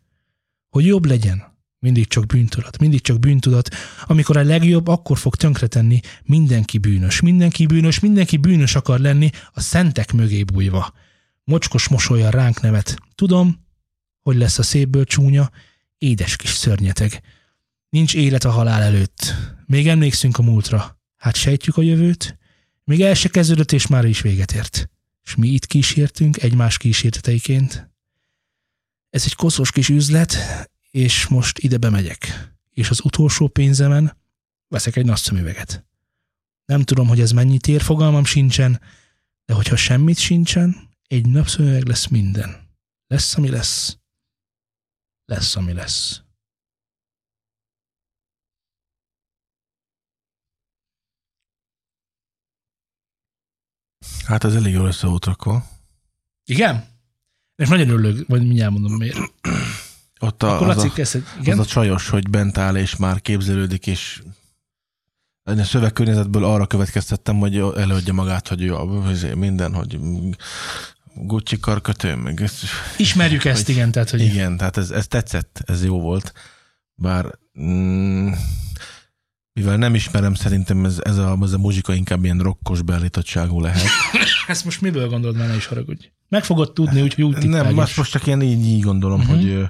Hogy jobb legyen, mindig csak bűntudat, mindig csak bűntudat, amikor a legjobb, akkor fog tönkretenni mindenki bűnös, mindenki bűnös, mindenki bűnös akar lenni a szentek mögé bújva. Mocskos mosolya ránk nevet. Tudom, hogy lesz a szépből csúnya, édes kis szörnyeteg. Nincs élet a halál előtt. Még emlékszünk a múltra. Hát sejtjük a jövőt? Még el se kezdődött, és már is véget ért. És mi itt kísértünk, egymás kísérteteiként. Ez egy koszos kis üzlet, és most ide bemegyek. És az utolsó pénzemen veszek egy nagy szemüveget. Nem tudom, hogy ez mennyit ér, fogalmam sincsen, de hogyha semmit sincsen, egy napszöveg lesz minden. Lesz, ami lesz. Lesz, ami lesz. Hát ez elég jól össze volt rakva. Igen? És nagyon örülök, vagy mindjárt mondom miért. (clears throat) Ott a, Akkor az, Laci a, az igen? a csajos, hogy bent áll, és már képzelődik, és a szövegkörnyezetből arra következtettem, hogy előadja magát, hogy ő minden, hogy Gucci karkötő, meg ez- Ismerjük ezt, hogy- igen, tehát hogy Igen, tehát ez, ez tetszett, ez jó volt. Bár mm, mivel nem ismerem, szerintem ez, ez, a, ez a muzsika inkább ilyen rokkos beállítottságú lehet. (coughs) ezt most miből gondolod, már ne is haragudj. Meg fogod tudni, úgyhogy úgy nem, most, most csak én így, így gondolom, uh-huh. hogy ö,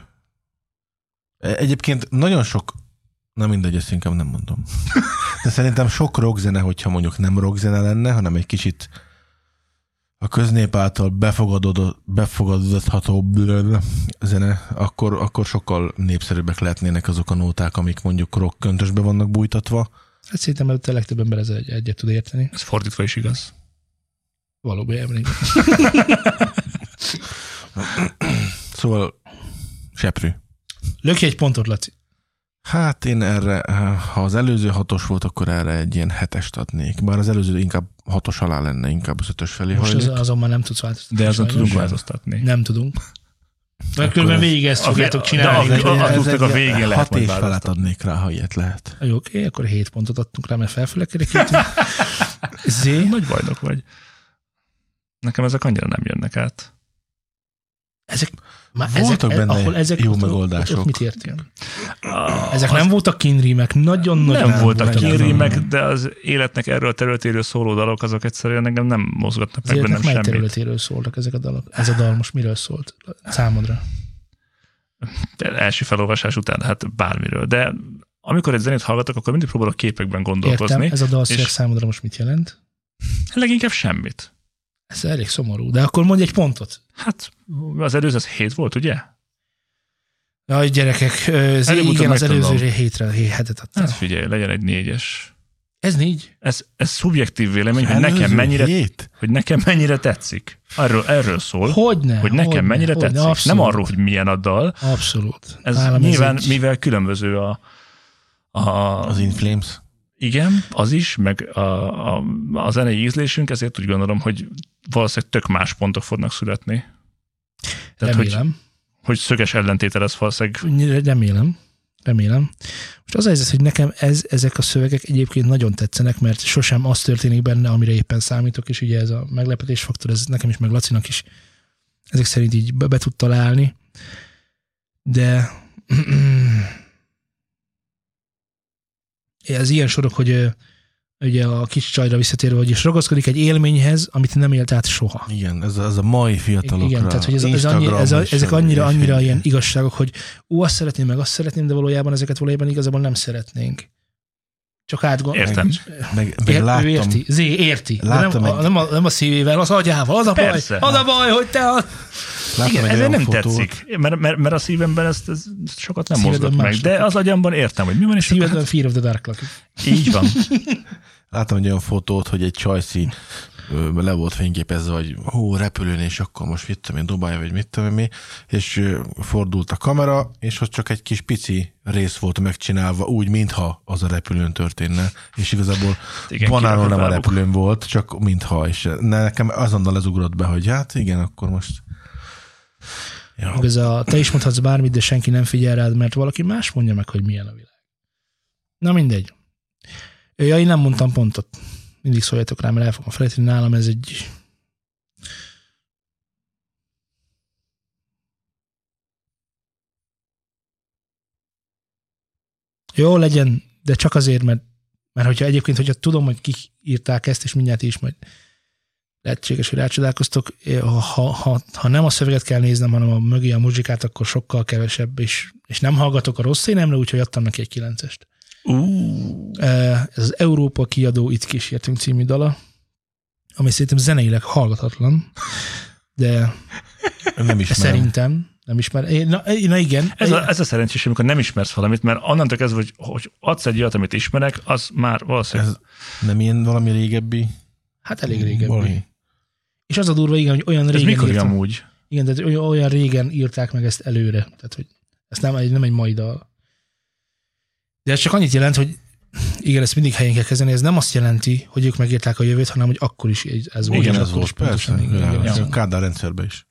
egyébként nagyon sok, na mindegy, ezt inkább nem mondom. (laughs) De szerintem sok rockzene, hogyha mondjuk nem rockzene lenne, hanem egy kicsit a köznép által befogadható zene, akkor, akkor sokkal népszerűbbek lehetnének azok a nóták, amik mondjuk rock köntösbe vannak bújtatva. Hát szerintem a legtöbb ember ezzel egy, egyet tud érteni. Ez fordítva is igaz. Valóban igen. Szóval seprű. Lökj egy pontot, Laci. Hát én erre, ha az előző hatos volt, akkor erre egy ilyen hetest adnék. Bár az előző inkább hatos alá lenne, inkább az ötös felé Most az, hajlik. azon már nem tudsz változtatni. De azon tudunk változtatni. Nem tudunk. Mert különben végig ezt fogjátok csinálni. de hogy- a- hogy- a- végén lehet Hat és felett adnék rá, ha ilyet lehet. Jó, oké, akkor 7 pontot adtunk rá, mert felfülekerekítünk. (laughs) Zé, Nagy bajnok vagy. Nekem ezek annyira nem jönnek át. ezek, már Voltak ezek, benne ahol ezek jó ott- megoldások. Ott, ott mit értünk? Ah, Ezek az nem voltak kinrímek, nagyon-nagyon nem voltak nagyon- kínrímek, de az életnek erről a területéről szóló dalok, azok egyszerűen engem nem mozgatnak Az meg bennem mely semmit. területéről szóltak ezek a dalok? Ez a dal most miről szólt számodra? De első felolvasás után, hát bármiről. De amikor egy zenét hallgatok, akkor mindig próbálok képekben gondolkozni. Értem, ez a dal és- számodra most mit jelent? Leginkább semmit. Ez elég szomorú, de akkor mondj egy pontot. Hát az előző az hét volt, ugye? Jaj, gyerekek, ez igen, az megtudom. előző hétre, hé- hetet adtam. Hát figyelj, legyen egy négyes. Ez négy? Ez, ez szubjektív vélemény, hogy nekem, mennyire, hét? hogy nekem mennyire tetszik. Erről, erről szól, Hogyne? hogy nekem hogyne, mennyire hogyne, tetszik. Abszolút, Nem arról, hogy milyen a dal. Abszolút. Ez Nálam nyilván, egy- mivel különböző a, a, Az In Flames? Igen, az is, meg a, a, a zenei ízlésünk, ezért úgy gondolom, hogy valószínűleg tök más pontok fognak születni. Tehát, hogy, Remélem. hogy szöges ellentéte lesz valószínűleg. Remélem. Remélem. Most az a helyzet, hogy nekem ez, ezek a szövegek egyébként nagyon tetszenek, mert sosem az történik benne, amire éppen számítok, és ugye ez a meglepetésfaktor, ez nekem is, meg Lacinak is ezek szerint így be, be tud találni. De (clears throat) ez ilyen sorok, hogy ugye a kis csajra visszatérve, hogy is ragaszkodik egy élményhez, amit nem élt át soha. Igen, ez a, ez a mai fiatalokra. Igen, tehát hogy ez, ez annyi, ez a, ezek annyira, annyira ilyen igazságok, hogy ú, azt szeretném, meg azt szeretném, de valójában ezeket valójában igazából nem szeretnénk. Csak átgond. Értem. Meg, meg Ér, láttam, ő érti, Zé, érti. Láttam nem, egy- a, nem, a, nem a szívével, az agyával, az a baj. Persze. Az a baj, hogy te a... láttam Igen, olyan nem fotót, tetszik, mert, mert, mert a szívemben ezt, ezt sokat nem mozgat meg, de az agyamban értem, hogy mi van, és Szívedben akkor, Fear of the Dark hát, így van. Láttam egy olyan fotót, hogy egy csajszí ö, le volt fényképezve, hogy hú, repülőn, és akkor most mit tudom én, Dubáj, vagy mit tudom én mi, és fordult a kamera, és ott csak egy kis pici rész volt megcsinálva, úgy, mintha az a repülőn történne, és igazából Igen, banáról nem a repülőn volt, csak mintha, és nekem azonnal ez ugrott be, hogy hát igen, akkor most Ja. Ez a, te is mondhatsz bármit, de senki nem figyel rád, mert valaki más mondja meg, hogy milyen a világ. Na mindegy. Ja, én nem mondtam pontot. Mindig szóljatok rá, mert el fogom felejteni. Nálam ez egy... Jó, legyen, de csak azért, mert, mert hogyha egyébként, hogyha tudom, hogy kik írták ezt, és mindjárt is majd lehetséges, hogy rácsodálkoztok, ha, ha, ha nem a szöveget kell néznem, hanem a mögé a muzsikát, akkor sokkal kevesebb, és, és nem hallgatok a rossz énemre, úgyhogy adtam neki egy kilencest. Uh, Ez az Európa kiadó Itt kísértünk című dala, ami szerintem zeneileg hallgatatlan, de Nem is szerintem nem ismer. Na, na igen. ez, a, ez a szerencsés, amikor nem ismersz valamit, mert onnantól kezdve, hogy, hogy adsz egy olyat, amit ismerek, az már valószínűleg... Ez nem ilyen valami régebbi? Hát elég régen. Valami. És az a durva, igen, hogy olyan Ez régen mikor írtam- amúgy? Igen, tehát olyan, régen írták meg ezt előre. Tehát, hogy ez nem, egy- nem egy mai dal. De ez csak annyit jelent, hogy igen, ezt mindig helyén kell kezdeni, ez nem azt jelenti, hogy ők megírták a jövőt, hanem hogy akkor is ez volt. Igen, ez volt, is pontosan persze. igen, igen. A Kádár rendszerben is.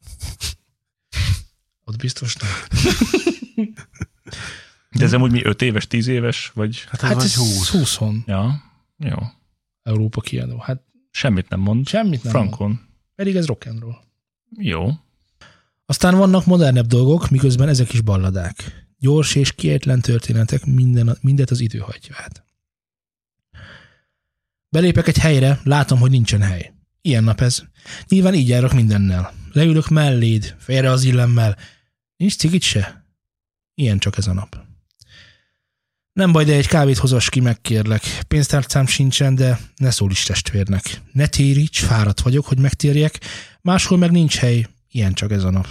Ott biztos nem. De ez amúgy mi 5 éves, 10 éves, vagy... Hát ez Hát vagy ez 20. 20 Ja, jó. Európa kiadó. Hát Semmit nem mond. semmit nem mond. Frankon. Pedig ez rock and roll. Jó. Aztán vannak modernebb dolgok, miközben ezek is balladák. Gyors és kiejtlen történetek, minden, mindet az idő hagyja át. Belépek egy helyre, látom, hogy nincsen hely. Ilyen nap ez. Nyilván így járok mindennel. Leülök melléd, félre az illemmel. Nincs cigit se? Ilyen csak ez a nap. Nem baj, de egy kávét hozas ki, megkérlek. Pénztárcám sincsen, de ne szól is testvérnek. Ne téríts, fáradt vagyok, hogy megtérjek. Máshol meg nincs hely, ilyen csak ez a nap.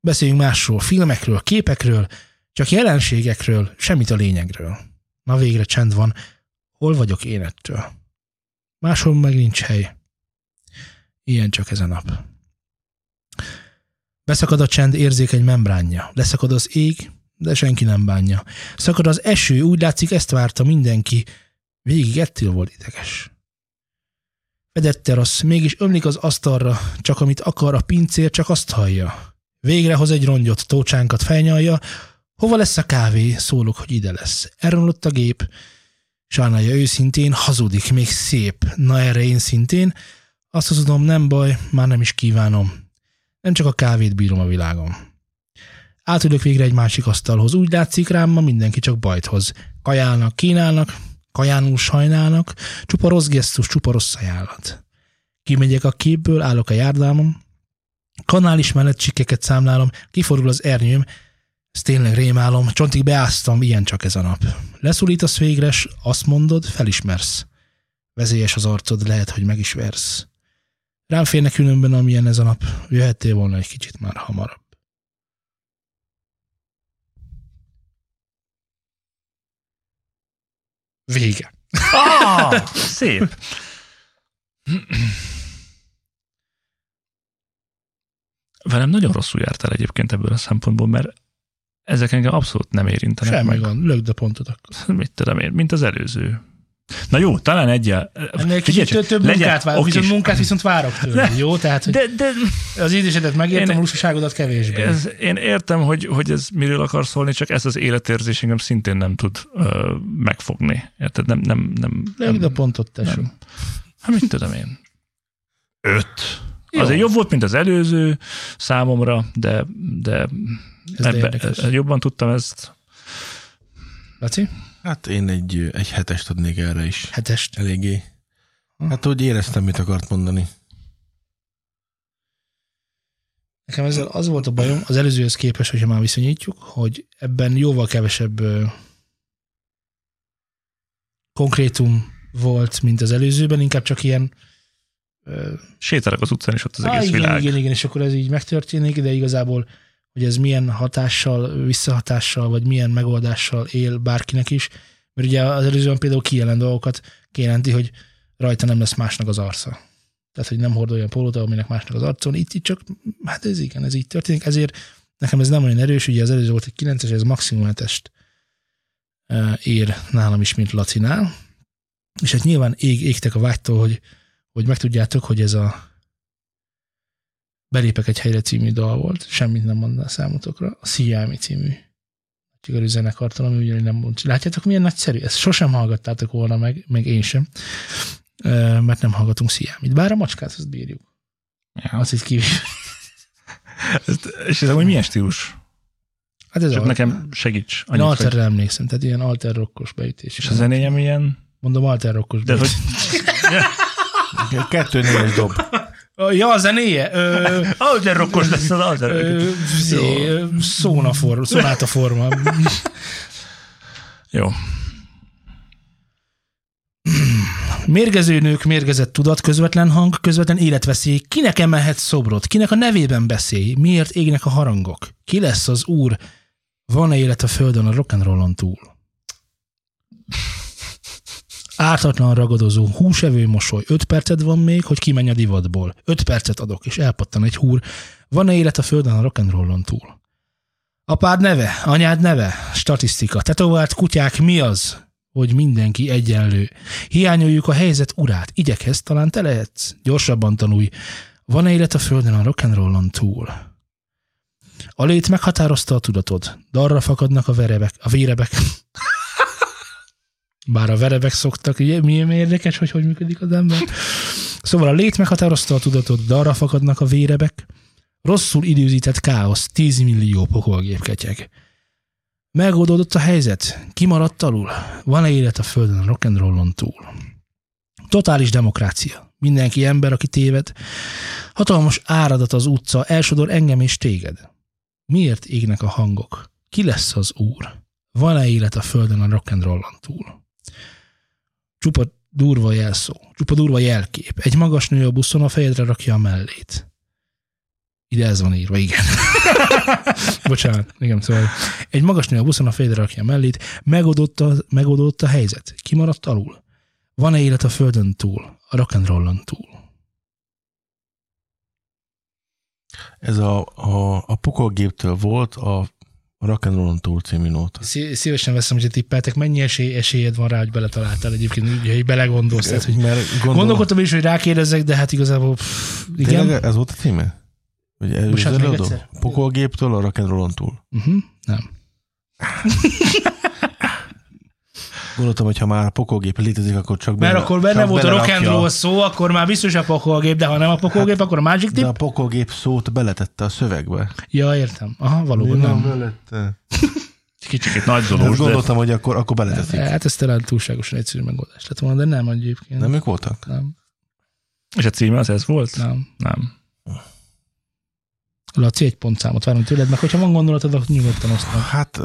Beszéljünk másról, filmekről, képekről, csak jelenségekről, semmit a lényegről. Na végre csend van, hol vagyok én ettől? Máshol meg nincs hely. Ilyen csak ez a nap. Beszakad a csend érzékeny membránja, leszakad az ég, de senki nem bánja. Szakad az eső, úgy látszik ezt várta mindenki, végig ettől volt ideges. Fedett terasz, mégis ömlik az asztalra, csak amit akar a pincér, csak azt hallja. Végre hoz egy rongyot, tócsánkat felnyalja, hova lesz a kávé, szólok, hogy ide lesz. Elromlott a gép, sajnálja őszintén, hazudik, még szép, na erre én szintén, azt tudom, nem baj, már nem is kívánom. Nem csak a kávét bírom a világon. Átülök végre egy másik asztalhoz, úgy látszik rám, ma mindenki csak bajt hoz. Kajálnak, kínálnak, kajánul sajnálnak, csupa rossz gesztus, csupa rossz ajánlat. Kimegyek a képből, állok a járdámon, kanál is mellett csikkeket számlálom, kiforul az ernyőm, ez tényleg rémálom, csontig beáztam, ilyen csak ez a nap. Leszulítasz végre, s azt mondod, felismersz. Vezélyes az arcod, lehet, hogy meg is versz. Rám férne különben, amilyen ez a nap. Jöhettél volna egy kicsit már hamarabb. Vége. Ah, (laughs) szép. (clears throat) Velem nagyon rosszul jártál egyébként ebből a szempontból, mert ezek engem abszolút nem érintenek Semmi meg. gond, lögd a pontot akkor. (laughs) Mit tudom én, mint az előző. Na jó, talán egy Ennél kicsit több, több munkát várok, viszont munkát viszont várok tőle, jó? Tehát, De, de az idősedet megértem, Én- a lustaságodat kevésbé. ez, én értem, hogy, hogy ez miről akar szólni, csak ez az életérzés engem szintén nem tud ö, megfogni. Érted? Nem, nem, nem, Lögd a pontot, tesó. Hát mit tudom én? Öt. Jó. Azért jobb volt, mint az előző számomra, de, de Ez de ebbe, érdekes. jobban tudtam ezt. Laci? Hát én egy, egy hetest adnék erre is. Hetest. Eléggé. Hát úgy éreztem, mit akart mondani. Nekem ezzel az volt a bajom, az előzőhöz képest, hogyha már viszonyítjuk, hogy ebben jóval kevesebb ö, konkrétum volt, mint az előzőben, inkább csak ilyen Sétálok az utcán, és ott az Á, egész igen, világ. Igen, igen, és akkor ez így megtörténik, de igazából, hogy ez milyen hatással, visszahatással, vagy milyen megoldással él bárkinek is, mert ugye az előzően például kijelent dolgokat kijelenti, hogy rajta nem lesz másnak az arca. Tehát, hogy nem hord olyan pólót, aminek másnak az arcon. Itt, itt csak, hát ez igen, ez így történik. Ezért nekem ez nem olyan erős, ugye az előző volt egy 9-es, ez maximum 7-est ér nálam is, mint Lacinál. És hát nyilván ég, égtek a vágytól, hogy, hogy megtudjátok, hogy ez a Belépek egy helyre című dal volt, semmit nem mondna a számotokra. A Sziámi című csigarű zenekartól, ami ugyanúgy nem mond. Látjátok, milyen nagyszerű? Ezt sosem hallgattátok volna meg, meg én sem, mert nem hallgatunk Sziámit. Bár a macskát azt bírjuk. Ja. Azt itt kívül. (laughs) És ez amúgy milyen stílus? Hát ez Csak a, nekem segíts. Én Annyit, hogy, alterre emlékszem, tehát ilyen alter rockos beütés. és a zenéje milyen? Mondom, alter rockos De hogy beütés. (laughs) Kettő négyes dob. Ja, a zenéje? Ö, alter rockos lesz az ö, szóna forma, szonáta forma. Jó. Mérgező nők, mérgezett tudat, közvetlen hang, közvetlen életveszély. Kinek emelhet szobrot? Kinek a nevében beszélj? Miért égnek a harangok? Ki lesz az úr? Van-e élet a földön a rock'n'rollon túl? Ártatlan ragadozó, húsevő mosoly. Öt percet van még, hogy kimenj a divatból. Öt percet adok, és elpattan egy húr. Van-e élet a földön a rock'n'rollon túl? Apád neve, anyád neve, statisztika, tetovált kutyák mi az? Hogy mindenki egyenlő. Hiányoljuk a helyzet urát, igyekezz, talán te lehetsz. Gyorsabban tanulj. Van-e élet a földön a rock'n'rollon túl? A lét meghatározta a tudatod. Darra fakadnak a verebek, a vérebek. (laughs) Bár a verebek szoktak, ugye, milyen érdekes, hogy hogy működik az ember. Szóval a lét meghatározta a tudatod, darra fakadnak a vérebek. Rosszul időzített káosz, 10 millió pokolgép ketyeg. Megoldódott a helyzet? Kimaradt alul? Van-e élet a földön a rock'n'rollon túl? Totális demokrácia. Mindenki ember, aki téved. Hatalmas áradat az utca, elsodor engem és téged. Miért égnek a hangok? Ki lesz az úr? Van-e élet a földön a rock'n'rollon túl? Csupa durva jelszó, csupa durva jelkép. Egy magas nő a buszon a fejedre rakja a mellét. Ide ez van írva, igen. (laughs) Bocsánat, igen, szóval. Egy magas nő a buszon a fejedre rakja a mellét, megoldott a, megoldott a helyzet. Kimaradt alul. Van-e élet a földön túl, a rock'n'rollon túl? Ez a, a, a pokolgéptől volt a Rock'n'Rollon túl című nóta. Szí- Szívesen veszem, hogy tippeltek, mennyi esély, esélyed van rá, hogy beletaláltál egyébként, úgy, hogy belegondolsz. Tehát, hogy Mert gondolom, gondolkodtam is, hogy rákérdezzek, de hát igazából pff, igen. Tényleg ez volt a címe? Ez Bocsánat, az még egyszer? Pokolgéptől a Rock'n'Rollon túl. Uh-huh, nem. (laughs) Gondoltam, hogy ha már a pokolgép létezik, akkor csak Mert bele, akkor benne volt a rock and roll szó, akkor már biztos a pokolgép, de ha nem a pokolgép, akkor a Magic De Tip? a pokolgép szót beletette a szövegbe. Ja, értem. Aha, valóban nem. belette? (laughs) Kicsikét nagy dolog, de gondoltam, hogy akkor, akkor beleteszik. Hát ez talán túlságosan egyszerű megoldás lett volna, de nem egyébként. Nem ők voltak? Nem. és a címe az ez volt? nem. Nem. Laci, egy pontszámot várunk tőled, meg hogyha van gondolatod, akkor nyugodtan osztom. Hát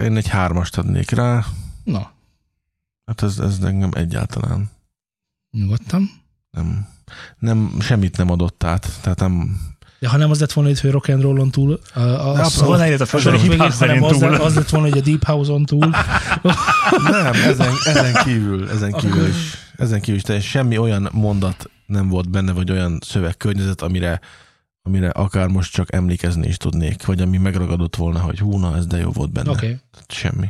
én egy hármast adnék rá. Na, Hát ez, ez engem egyáltalán nyugodtan. nem, nem, semmit nem adott át. Tehát nem, De ha nem az lett volna, hogy rock and rollon túl, a, a, a, abszolút. Van egyet a a sorok hip-hop hanem az, túl. az lett volna, hogy a Deep House-on túl. nem ezen, ezen kívül, ezen kívül Akkor- is, ezen kívül is, tehát semmi olyan mondat nem volt benne, vagy olyan szövegkörnyezet, amire, amire akár most csak emlékezni is tudnék, vagy ami megragadott volna, hogy hú, na, ez de jó volt benne. Okay. Semmi.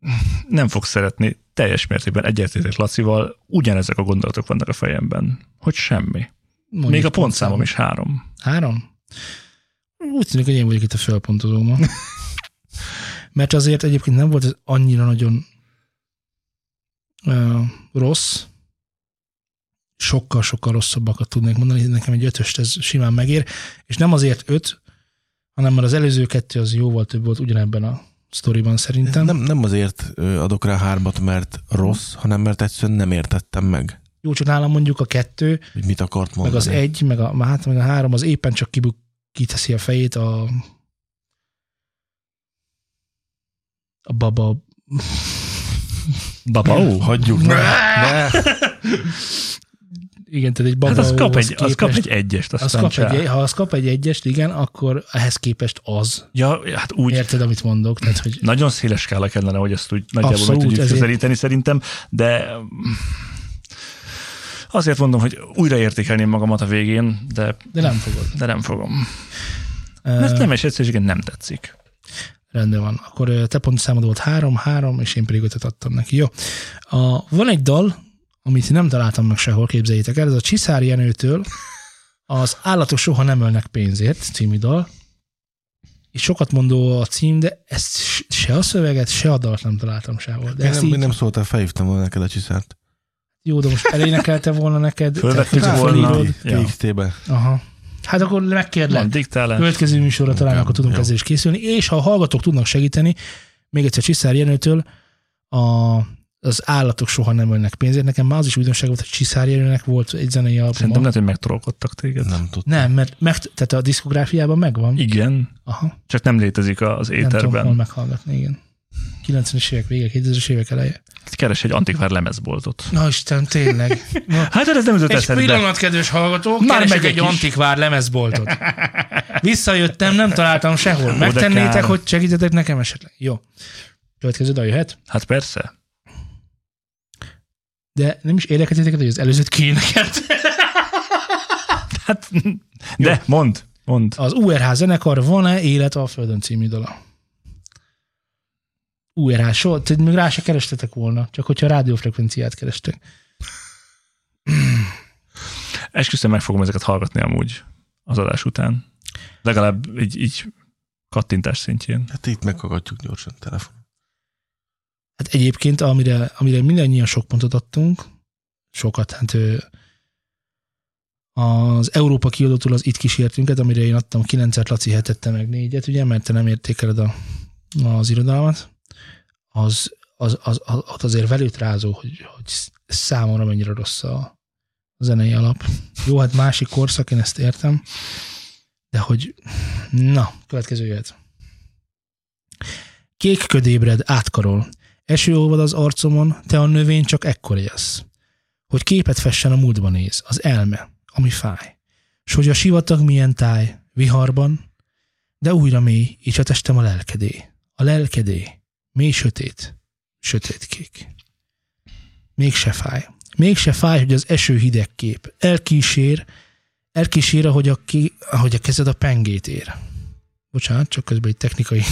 (laughs) Nem fogsz szeretni, teljes mértékben egyetértek Lacival, ugyanezek a gondolatok vannak a fejemben, hogy semmi. Még a pontszámom is három. Három? Úgy tűnik, hogy én vagyok itt a felpontozó ma. (laughs) Mert azért egyébként nem volt ez annyira nagyon uh, rossz. Sokkal-sokkal rosszabbakat tudnék mondani, nekem egy ötöst ez simán megér, és nem azért öt, hanem mert az előző kettő az jóval több volt ugyanebben a sztoriban szerintem. Nem, nem azért adok rá hármat, mert rossz, hanem mert egyszerűen nem értettem meg, Jó, csak nálam mondjuk a kettő, hogy mit akart meg mondani. az egy, meg a, hát, meg a három, az éppen csak kibuk, kiteszi a fejét a a baba Baba, (laughs) Hagyjuk, ne, ne. (laughs) (laughs) igen, tehát egy baba hát az kap egy, az kap képest- egy egyest, az kap egy, ha az kap egy egyest, igen, akkor ehhez képest az. Ja, hát úgy, Érted, amit mondok? Tehát, hogy nagyon széles skála kellene, hogy ezt úgy nagyjából meg Abszolút, tudjuk ezért- közelíteni szerintem, de mm, azért mondom, hogy újraértékelném magamat a végén, de, de nem fogod. de nem fogom. Uh, Mert nem és egyszerűen nem tetszik. Rendben van. Akkor te pont számod volt három, három, és én pedig ötöt adtam neki. Jó. A, van egy dal, amit nem találtam meg sehol, képzeljétek el, ez a Csiszár Jenőtől az Állatok soha nem ölnek pénzért című dal, és sokat mondó a cím, de ezt se a szöveget, se a dalt nem találtam sehol. De Én nem, így, én nem szóltál, felhívtam volna neked a csiszárt. jó, de most elénekelte volna neked, Fölvettük volna. TXT-be. Aha. Hát akkor megkérlek. Következő műsorra talán akkor tudunk ezzel is készülni, és ha a hallgatók tudnak segíteni, még egyszer Csiszár Jenőtől a, az állatok soha nem ölnek pénzért. Nekem már az is újdonság volt, hogy Csiszár Jenőnek volt egy zenei albuma. Szerintem lehet, hogy megtrolkodtak téged. Nem tudtam. Nem, mert meg, tehát a diszkográfiában megvan. Igen, Aha, csak nem létezik az nem tudom, hol éterben. meghallgatni, igen. 90-es évek vége, 2000-es évek eleje. Keres egy antikvár lemezboltot. Na Isten, tényleg. Na, (laughs) Hát ez nem jutott egy eszedbe. pillanat, kedves hallgatók, Már keresek egy is. antikvár lemezboltot. (laughs) Visszajöttem, nem találtam sehol. Megtennétek, hogy segítetek nekem esetleg? Jó. Következő dal jöhet? Hát persze. De nem is érdekeltétek, hogy az előzőt kiénekelt. (laughs) Hát, de mond, mond. Az URH zenekar Van-e élet a Földön című dala? URH, soha, tehát még rá se kerestetek volna, csak hogyha rádiófrekvenciát kerestek. (clears throat) Esküszöm meg fogom ezeket hallgatni amúgy az adás után. Legalább így, így kattintás szintjén. Hát itt meghallgatjuk gyorsan telefon. Hát egyébként, amire, amire mindannyian sok pontot adtunk, sokat, hát az Európa kiadótól az itt kísértünket, amire én adtam 9-et, Laci hetette meg négyet, ugye, mert te nem értékeled a, az irodalmat, az, az, az, az, az azért velőtt rázó, hogy, hogy számomra mennyire rossz a zenei alap. Jó, hát másik korszak, én ezt értem, de hogy, na, következő jöhet. Kék ködébred átkarol, Eső olvad az arcomon, te a növény csak ekkor élsz. Hogy képet fessen a múltba néz, az elme, ami fáj. S hogy a sivatag milyen táj, viharban, de újra mély, és a testem a lelkedé. A lelkedé, mély sötét, sötétkék. Mégse fáj. Mégse fáj, hogy az eső hideg kép. Elkísér, elkísér, ahogy a, ki, ahogy a kezed a pengét ér. Bocsánat, csak közben egy technikai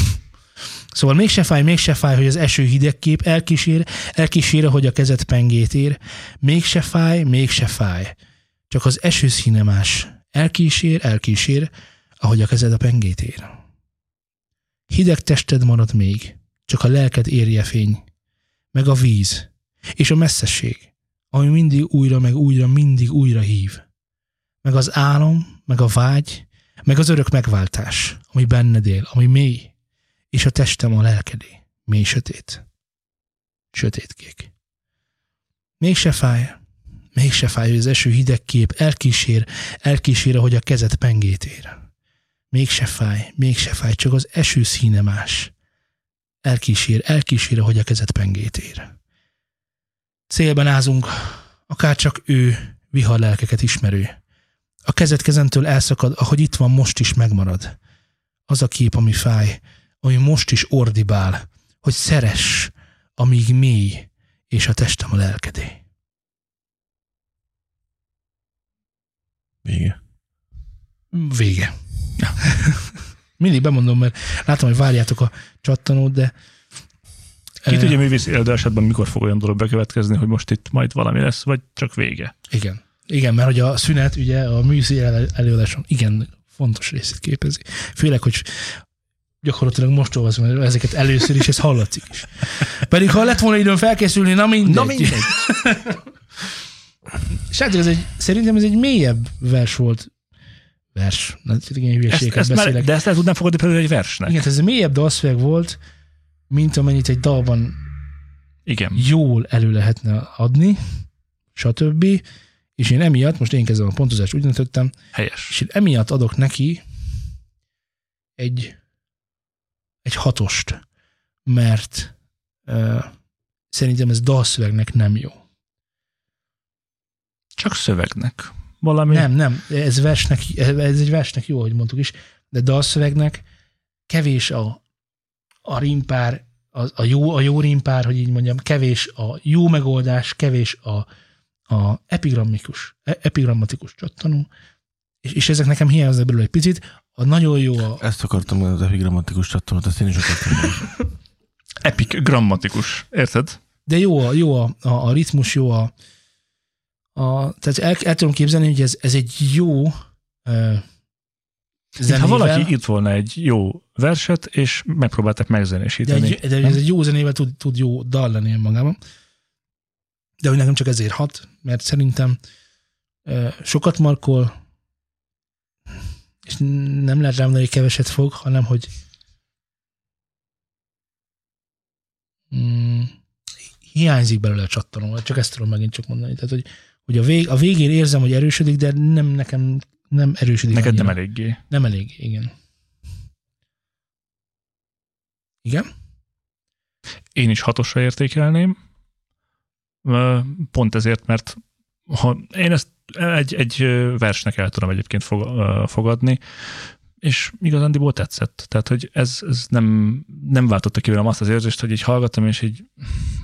Szóval mégse fáj, mégse fáj, hogy az eső hideg kép elkísér, elkísér, hogy a kezed pengét ér. Mégse fáj, mégse fáj. Csak az eső színe más. Elkísér, elkísér, ahogy a kezed a pengét ér. Hideg tested marad még, csak a lelked érje fény, meg a víz, és a messzesség, ami mindig újra, meg újra, mindig újra hív. Meg az álom, meg a vágy, meg az örök megváltás, ami benned él, ami mély, és a testem a lelkedé, mély sötét. Sötétkék. Mégse fáj, mégse fáj, hogy az eső hideg kép elkísér, elkísér, hogy a kezed pengét ér. Mégse fáj, mégse fáj, csak az eső színe más. Elkísér, elkísér, hogy a kezed pengét ér. Célben ázunk, akár csak ő, vihar lelkeket ismerő. A kezed kezentől elszakad, ahogy itt van, most is megmarad. Az a kép, ami fáj, ami most is ordibál, hogy szeres, amíg mély, és a testem a lelkedé. Vége. Vége. Mindig bemondom, mert látom, hogy várjátok a csattanót, de Ki Eh, tudja, művész esetben mikor fog olyan dolog bekövetkezni, hogy most itt majd valami lesz, vagy csak vége. Igen. Igen, mert hogy a szünet ugye a műszi elő- előadáson igen fontos részét képezi. Főleg, hogy gyakorlatilag most olvasom ezeket először is, ez hallatszik is. Pedig ha lett volna időm felkészülni, na mindegy. Na mindegy. (laughs) Srácok, ez egy, szerintem ez egy mélyebb vers volt. Vers. Na, igen, hülyeséget ezt beszélek. de ezt el tudnám fogadni például egy versnek. Igen, ez egy mélyebb dalszöveg volt, mint amennyit egy dalban Igen. jól elő lehetne adni, stb. És én emiatt, most én kezdem a pontozást, úgy döntöttem, Helyes. és én emiatt adok neki egy, egy hatost, mert uh, szerintem ez dalszövegnek nem jó. Csak szövegnek. Valami. Nem, nem, ez, versnek, ez egy versnek jó, ahogy mondtuk is, de dalszövegnek kevés a, a rimpár, a, a, jó, a jó rimpár, hogy így mondjam, kevés a jó megoldás, kevés a, a epigrammikus, e- epigrammatikus csattanó, és, és ezek nekem hiányoznak belőle egy picit. A nagyon jó a, Ezt akartam mondani, az epigrammatikus csattanót, ezt én is akartam. (laughs) Epic grammatikus. Érted? de jó a, jó a, a, a ritmus, jó a, A, tehát el, el tudom képzelni, hogy ez, ez egy jó Ha zenével, valaki itt volna egy jó verset, és megpróbálták de, megzenésíteni. egy, de ez egy jó zenével tud, tud jó dal lenni magában. De hogy nekem csak ezért hat, mert szerintem uh, sokat markol, és nem lehet rám mondani, hogy keveset fog, hanem hogy mm, hiányzik belőle a csattanó. Csak ezt tudom megint csak mondani. Tehát, hogy, hogy a, vég, a végén érzem, hogy erősödik, de nem nekem nem erősödik. Neked nem annyira. eléggé. Nem elég, igen. Igen? Én is hatosra értékelném. Pont ezért, mert ha én ezt egy, egy versnek el tudom egyébként fogadni, és igazándiból tetszett. Tehát, hogy ez, ez nem, nem váltotta ki velem azt az érzést, hogy így hallgattam, és így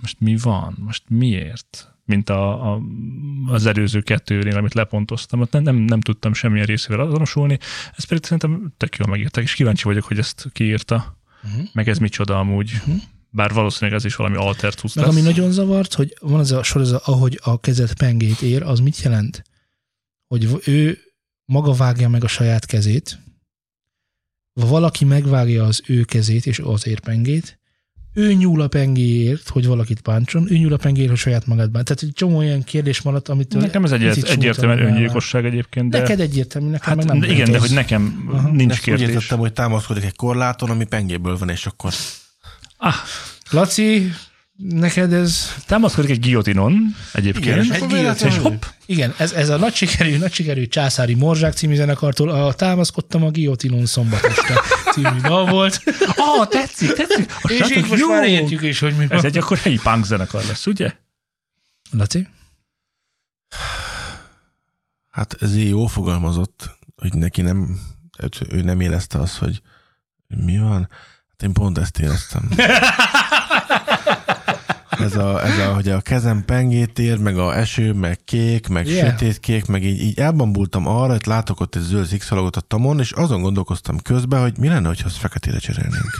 most mi van? Most miért? Mint a, a, az előző kettőnél, amit lepontoztam, ott nem, nem, nem tudtam semmilyen részével azonosulni. Ez pedig szerintem tök jól megírták, és kíváncsi vagyok, hogy ezt kiírta, Uh-huh. meg ez micsoda amúgy. Mhm. Bár valószínűleg ez is valami alter cucc Meg lesz. ami nagyon zavart, hogy van az a sor, ez a, ahogy a kezet pengét ér, az mit jelent? Hogy ő maga vágja meg a saját kezét, vagy valaki megvágja az ő kezét és az érpengét, ő nyúl a pengéért, hogy valakit bántson, ő nyúl a pengéért, hogy saját magát bánt. Tehát egy csomó olyan kérdés maradt, amitől Nekem ez egy, egyértelműen öngyilkosság egyébként, de... Neked egyértelmű, nekem Hát meg nem. de igen, de hogy nekem Aha. nincs Ezt úgy kérdés. értettem, hogy támaszkodik egy korláton, ami pengéből van, és akkor Ah, Laci, neked ez... támaszkodik egy guillotinon egyébként. és egy guillotine. véletlenül- Hopp. Igen, ez, ez a nagy sikerű, nagy sikerű Császári Morzsák című zenekartól a Támaszkodtam a Guillotinon szombat este című dal volt. Ah, tetszik, tetszik. A És így most jó. már értjük is, hogy mi Ez van. egy akkor helyi punk zenekar lesz, ugye? Laci? Hát ez így jó fogalmazott, hogy neki nem, ő nem érezte azt, hogy mi van. Hát én pont ezt éreztem. Ez a, ez a, hogy a kezem pengét ér, meg a eső, meg kék, meg Yeah. yeah. sötétkék, meg így, így elbambultam arra, hogy látok ott egy zöld szikszalagot a tamon, és azon gondolkoztam közben, hogy mi lenne, hogyha azt feketére cserélnénk.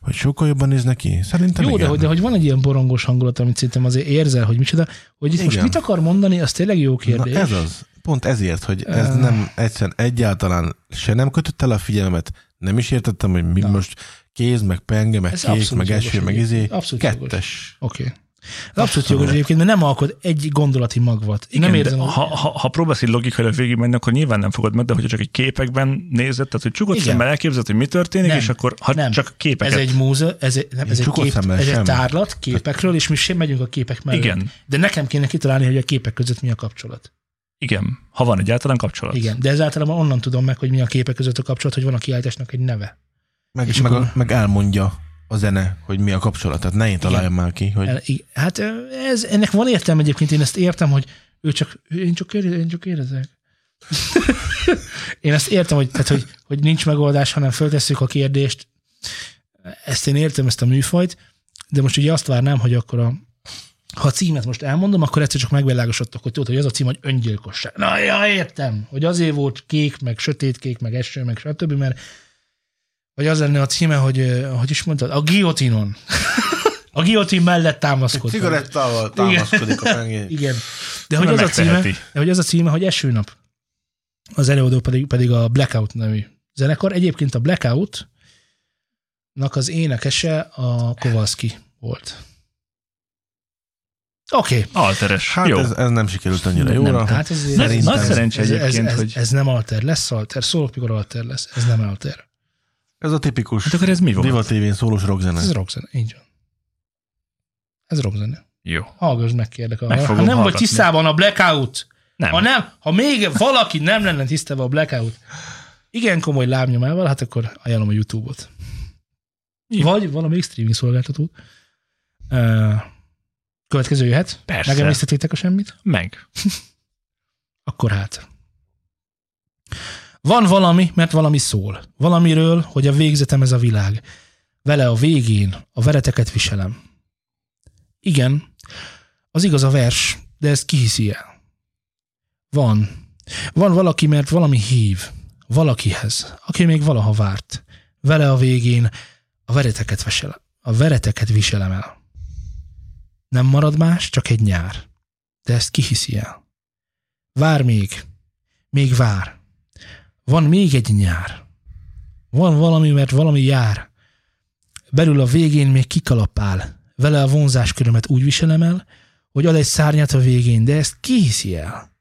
Hogy sokkal jobban néz neki? Szerintem Jó, de igen. hogy, de hogy van egy ilyen borongos hangulat, amit szerintem azért érzel, hogy micsoda, hogy itt most Igen. mit akar mondani, az tényleg jó kérdés. Na ez az. Pont ezért, hogy ez Ah. nem egyszerűen egyáltalán se nem kötött el a figyelmet, nem is értettem, hogy mi Na. most kéz, meg penge, meg Ez kék, meg eső, meg izé. Abszolút. Kettes. Oké. Okay. Abszolút jogos egyébként, mert nem alkot egy gondolati magvat. Én nem Igen, érzem, de ha, ha, ha próbálsz így logikailag végigmenni, akkor nyilván nem fogod meg, de hogyha csak egy képekben nézed, tehát hogy csukott Igen. szemmel elképzeled, hogy mi történik, Nem. és akkor ha Nem. csak képeket. Ez egy múze, ez egy, nem, ez egy, kép, ez egy tárlat képekről, és mi sem megyünk a képek mellett. Igen. De nekem kéne kitalálni, hogy a képek között mi a kapcsolat. Igen, ha van egyáltalán kapcsolat. Igen, de ez általában onnan tudom meg, hogy mi a képek között a kapcsolat, hogy van a kiállításnak egy neve. Meg, És meg, akkor- meg elmondja a zene, hogy mi a kapcsolat. Tehát ne én találjam már ki, hogy hát ez, ennek van értelme egyébként, én ezt értem, hogy ő csak, én csak, ére- én csak érezek. (laughs) én ezt értem, hogy, tehát, hogy, hogy nincs megoldás, hanem föltesszük a kérdést. Ezt én értem, ezt a műfajt, de most ugye azt várnám, hogy akkor a, ha a címet most elmondom, akkor egyszer csak megvilágosodtok, hogy tudod, hogy az a cím, hogy öngyilkosság. Na, ja, értem, hogy azért volt kék, meg sötétkék, meg eső, meg stb., mert vagy az lenne a címe, hogy, hogy is mondtad, a guillotinon. a guillotine mellett támaszkodtam. cigarettával támaszkodik a pengé. (laughs) Igen. De hogy, Nem az a címe, de hogy az a címe, hogy esőnap. Az előadó pedig, pedig a Blackout nevű zenekar. Egyébként a Blackout az énekese a Kowalski volt. Oké. Okay. Alteres. Hát Jó. ez, ez nem sikerült annyira jóra. Nem, hát ez, ez, nagy ez, szerencse ez, ez, egyébként, ez, hogy- ez, nem alter, lesz alter. Szólok, mikor alter lesz. Ez nem alter. Ez a tipikus Hát akkor ez mi volt? Diva TV-n szólós rockzene. Ez rockzene, így van. Ez rockzene. Jó. Hallgass meg, kérlek. Meg Ha nem vagy hallgatni. tisztában a Blackout, Nem. Ha nem, ha még valaki nem lenne tisztában a blackout, igen komoly lábnyomával, hát akkor ajánlom a YouTube-ot. Jó. Vagy valamelyik streaming szolgáltatót. Következő jöhet? Persze. Megemésztetétek a semmit? Meg. (laughs) Akkor hát. Van valami, mert valami szól. Valamiről, hogy a végzetem ez a világ. Vele a végén a vereteket viselem. Igen, az igaz a vers, de ezt ki hiszi el? Van. Van valaki, mert valami hív. Valakihez, aki még valaha várt. Vele a végén a vereteket viselem. A vereteket viselem el. Nem marad más, csak egy nyár. De ezt ki hiszi el? Vár még. Még vár. Van még egy nyár. Van valami, mert valami jár. Belül a végén még kikalapál. Vele a vonzás körömet úgy viselem el, hogy ad egy szárnyat a végén, de ezt ki el?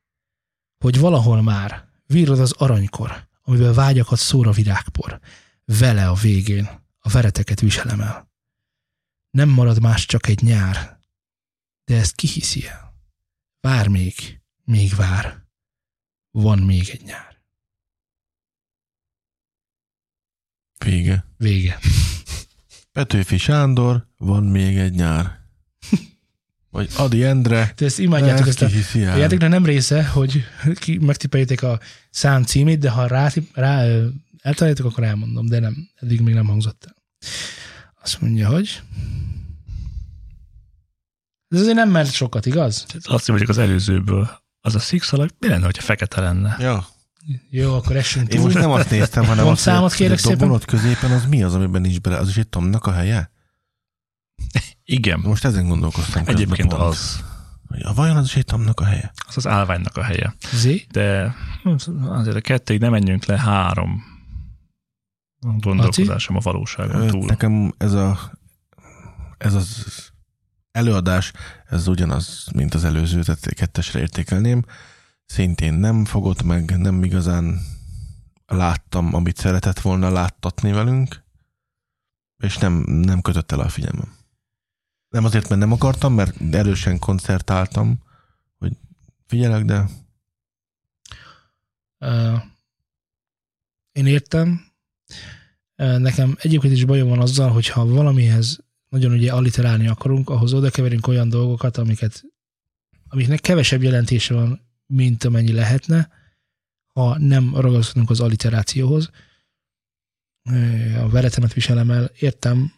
Hogy valahol már virrad az aranykor, amivel vágyakat szór a virágpor. Vele a végén a vereteket viselem el. Nem marad más csak egy nyár, de ezt ki hiszi el? Vár még, még vár. Van még egy nyár. Vége. Vége. Petőfi Sándor, van még egy nyár. (laughs) Vagy Adi Endre, Te ezt imádjátok, ezt a, a játéknak nem része, hogy ki, megtippeljétek a szám címét, de ha rá, rá eltaláljátok, akkor elmondom, de nem, eddig még nem hangzott el. Azt mondja, hogy ez azért nem mert sokat, igaz? Azt mondjuk az előzőből. Az a szikszalag, mi lenne, hogyha fekete lenne? Ja. Jó, akkor essünk Én túl. most nem azt néztem, hanem azt, hogy kérek a dobonot középen az mi az, amiben nincs bele? Az is egy Tomnak a helye? (laughs) Igen, Most ezen gondolkoztam. egyébként pont. az. Hogy a vajon az is egy Tomnak a helye? Az az állványnak a helye. Zé? De azért a kettéig nem menjünk le három gondolkozásom a valóságon túl. Nekem ez a ez az előadás, ez ugyanaz, mint az előző, tehát kettesre értékelném. Szintén nem fogott meg, nem igazán láttam, amit szeretett volna láttatni velünk, és nem, nem kötött el a figyelmem. Nem azért, mert nem akartam, mert erősen koncertáltam, hogy figyelek, de Uh, én értem. Uh, nekem egyébként is bajom van azzal, hogyha valamihez nagyon ugye alliterálni akarunk, ahhoz oda keverünk olyan dolgokat, amiket, amiknek kevesebb jelentése van, mint amennyi lehetne, ha nem ragaszkodunk az alliterációhoz. A veretemet viselem el, értem,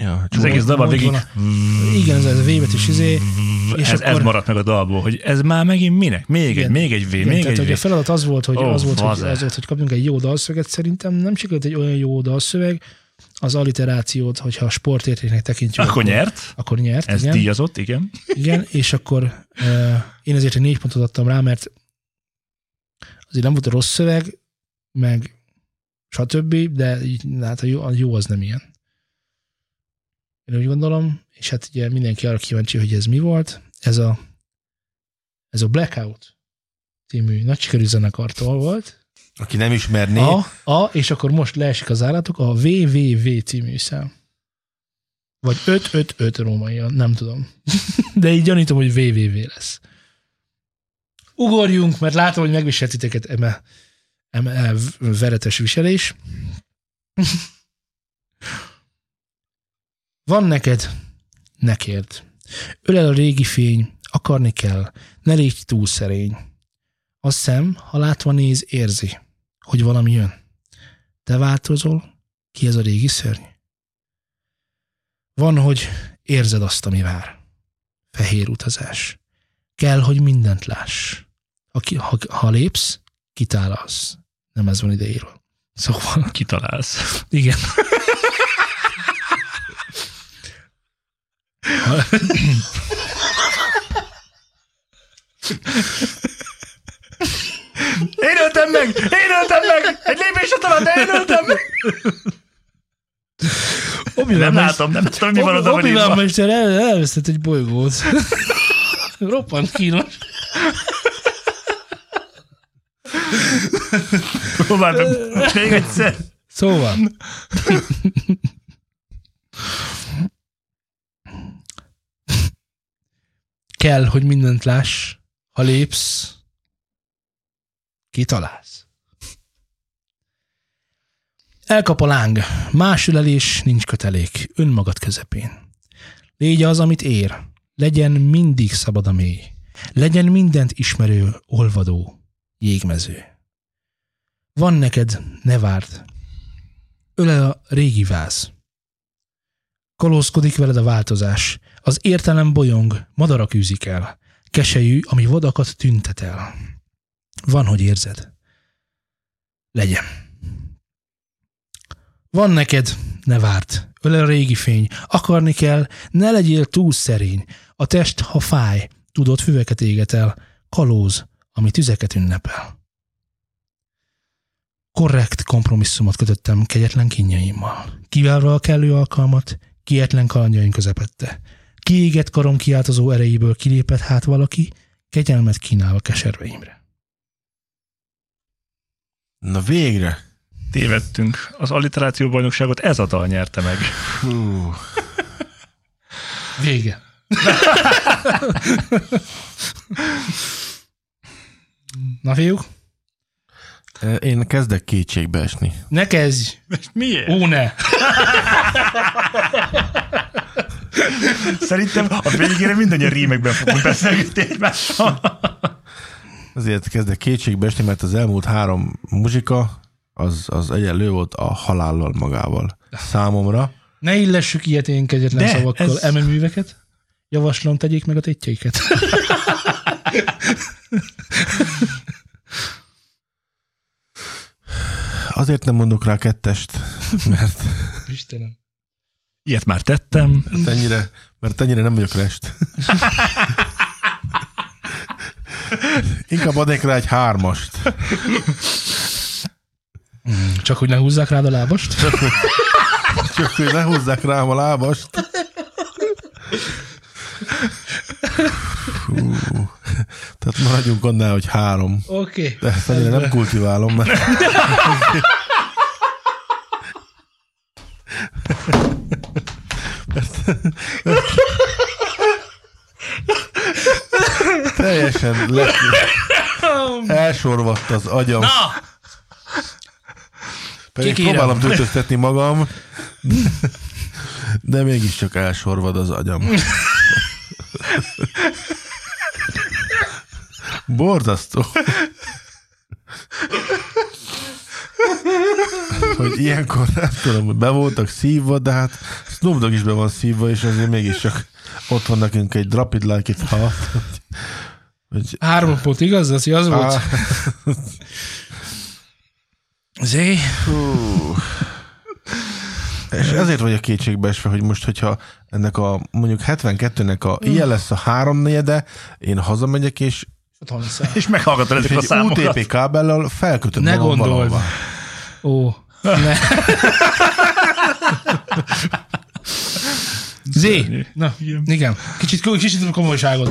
ja, Az egész dalban végig... Igen, ez a V betűs izé, és ez, ez akkor- maradt meg a dalból, hogy ez már megint minek? Még Igen. egy, még egy V, Igen, még tehát, egy hogy a V. feladat az volt, hogy, Ó, az, volt, hogy, az volt, hogy kapjunk egy jó dalszöveget. Szerintem nem sikerült egy olyan jó dalszöveg, az alliterációt, hogyha a sportértéknek tekintjük. Akkor nyert, Akkor nyert, ez igen. díjazott, igen. igen. És akkor uh, én ezért egy négy pontot adtam rá, mert azért nem volt a rossz szöveg, meg stb., de hát a jó, a jó az nem ilyen. Én úgy gondolom, és hát ugye mindenki arra kíváncsi, hogy ez mi volt. Ez a, ez a Blackout című nagy sikerű zenekartól volt. Aki nem ismerné, A, a, és akkor most leesik az állatok, a WWW című szám. Vagy 555 római, nem tudom. (laughs) De így gyanítom, hogy WWW lesz. Ugorjunk, mert látom, hogy megviselt titeket eme, eme veretes viselés. (laughs) Van neked, ne kérd. Ölel a régi fény, akarni kell, ne légy túl szerény. A szem, ha látva néz, érzi, hogy valami jön. Te változol, ki ez a régi szörny? Van, hogy érzed azt, ami vár. Fehér utazás. Kell, hogy mindent láss. Ha, ki, ha, ha lépsz, kitálalsz. Nem ez van ideírva. Szóval, Kitalálsz. igen. (laughs) Én öltem meg! Én öltem meg! Egy lépésre talán, de én öltem meg! Nem látom, nem látom, mi van oda van Obi-Wan írva. mester el, elvesztett egy bolygót. (laughs) Roppant kínos. Próbáltam. Még egyszer. Szóval. Kell, hogy mindent láss, ha lépsz, kitalálsz. Elkap a láng, más ülelés, nincs kötelék, önmagad közepén. Légy az, amit ér, legyen mindig szabad a mély, legyen mindent ismerő, olvadó, jégmező. Van neked, ne várd, ölel a régi váz. Kalózkodik veled a változás, az értelem bolyong, madarak űzik el, keselyű, ami vadakat tüntet el. Van, hogy érzed. Legyen. Van neked, ne ölel a régi fény, akarni kell, ne legyél túl szerény, a test, ha fáj, tudod, füveket éget el, kalóz, ami tüzeket ünnepel. Korrekt kompromisszumot kötöttem kegyetlen kínjaimmal. Kiválva a kellő alkalmat, kietlen kalandjaink közepette. Kiégett karom kiáltozó erejéből kilépett hát valaki, kegyelmet kínálva keserveimre. Na végre. Tévedtünk. Az alliteráció bajnokságot ez a dal nyerte meg. Hú. Vége. (laughs) Na fiúk, Én kezdek kétségbe esni. ne kezdj! Miért? Ó, ne! Szerintem a végére mindannyian rímekben fogunk beszélgetni egymással. Azért kezdek kétségbe esni, mert az elmúlt három muzsika az, az egyenlő volt a halállal magával. Számomra. Ne illessük ilyet én kegyetlen De, szavakkal ez- műveket. Javaslom, tegyék meg a tétjeiket. (laughs) Azért nem mondok rá kettest, mert, Istenem. Ilyet már tettem. mert, ennyire, mert ennyire nem vagyok rest. (laughs) Inkább adnék rá egy hármast. Csak hogy ne húzzák rád a lábast. Csak hogy ne húzzák rám a lábast. Hú. Tehát maradjunk annál, hogy három. Oké. Okay. De ezt annyira nem kultiválom, mert... (laughs) Teljesen le... (laughs) elsorvadt az agyam. Na! Pedig kikérem. próbálom töltöztetni magam, de mégiscsak elsorvad az agyam. Borzasztó. hogy ilyenkor nem tudom, hogy be voltak szívva, de hát Snoop Dogg is be van szívva, és azért mégiscsak ott van nekünk egy Rapid Like It Hot, hogy, Három (laughs) pont, igaz? Az, az volt. Zé, Hú. És ezért vagyok kétségbe esve, hogy most, hogyha ennek a mondjuk 72-nek a ilyen lesz a háromnegyede, én hazamegyek, és. És meghallgatod és ezek a egy számokat. UTP kábellel felkötöm Ne magam gondold. valahova. Ó, ne. (laughs) Zé, na, Igen. igen. Kicsit, kicsit a komolyságot.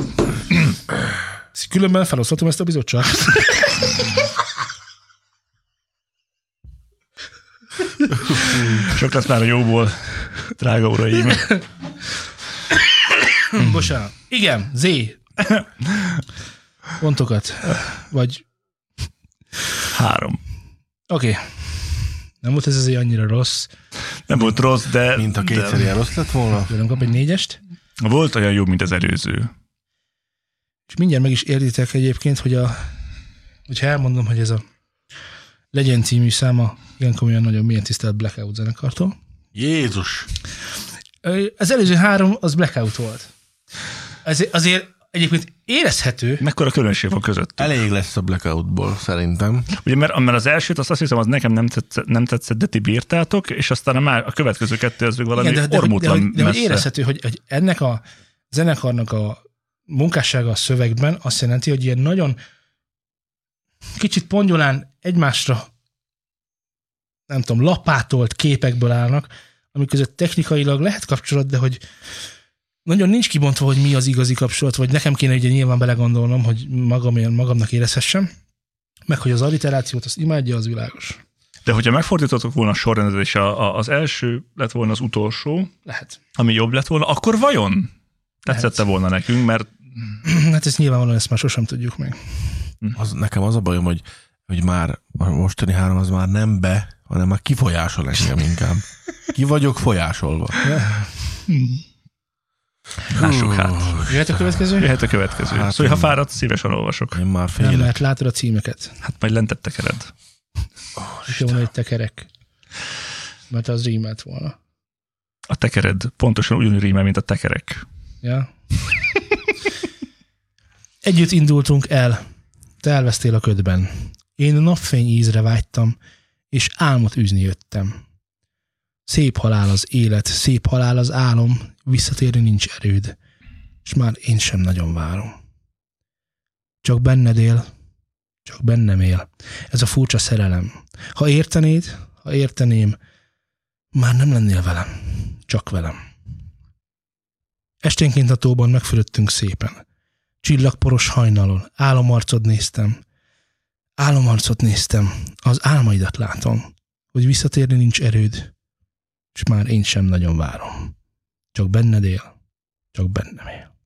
Különben felosztottam ezt a bizottságot. Sok lesz már a jóból, drága uraim. Bocsánat. Igen, Zé. Pontokat. Vagy, Három. oké. Okay. Nem volt ez azért annyira rossz. Nem volt rossz, de, Mint a kétszer ilyen rossz lett volna. De nem kap egy négyest. de volt olyan jobb, mint az előző. És mindjárt meg is értitek egyébként, hogy a, hogyha elmondom, hogy ez a Legyen című száma igen komolyan nagyon milyen tisztelt Blackout zenekartól. Jézus! Az előző három az Blackout volt. Ezért, azért egyébként érezhető, Mekkora különbség van között? Elég lesz a blackoutból, szerintem. Ugye, mert, mert az elsőt azt, azt hiszem, az nekem nem tetszett, nem tetszett, de ti bírtátok, és aztán a, már, a következő kettő az még valami Igen, de, de, de, ormótlan de, hogy- de hogy messze. érezhető, hogy, hogy ennek a zenekarnak a munkássága a szövegben azt jelenti, hogy ilyen nagyon kicsit pongyolán egymásra nem tudom, lapátolt képekből állnak, amik között technikailag lehet kapcsolat, de hogy nagyon nincs kibontva, hogy mi az igazi kapcsolat, vagy nekem kéne ugye nyilván belegondolnom, hogy magam, magamnak érezhessem, meg hogy az alliterációt azt imádja, az világos. De hogyha megfordítottuk volna a sorrendet, és a, a, az első lett volna az utolsó, Lehet. ami jobb lett volna, akkor vajon tetszette volna nekünk, mert (clears throat) Hát ezt nyilvánvalóan ezt már sosem tudjuk meg. Az, nekem az a bajom, hogy, hogy már a mostani három az már nem be, hanem már kifolyásol engem inkább. Ki vagyok folyásolva. lássuk hát. Jöhet a következő? Jöhet a következő. Hát szóval, ha fáradt, szívesen olvasok. Én már Nem, félek. mert látod a címeket. Hát majd lentebb tekered. És jó, hogy tekerek. Mert az rímelt volna. A tekered pontosan ugyanúgy rímel, mint a tekerek. Ja. (laughs) Együtt indultunk el. Te elvesztél a ködben. Én napfény ízre vágytam, és álmot űzni jöttem. Szép halál az élet, szép halál az álom, visszatérni nincs erőd, és már én sem nagyon várom. Csak benned él, csak bennem él. Ez a furcsa szerelem. Ha értenéd, ha érteném, már nem lennél velem, csak velem. Esténként a tóban megfürödtünk szépen. Csillagporos hajnalon, álomarcod néztem. Álomarcot néztem, az álmaidat látom, hogy visszatérni nincs erőd, és már én sem nagyon várom. Csak benned él, csak bennem él.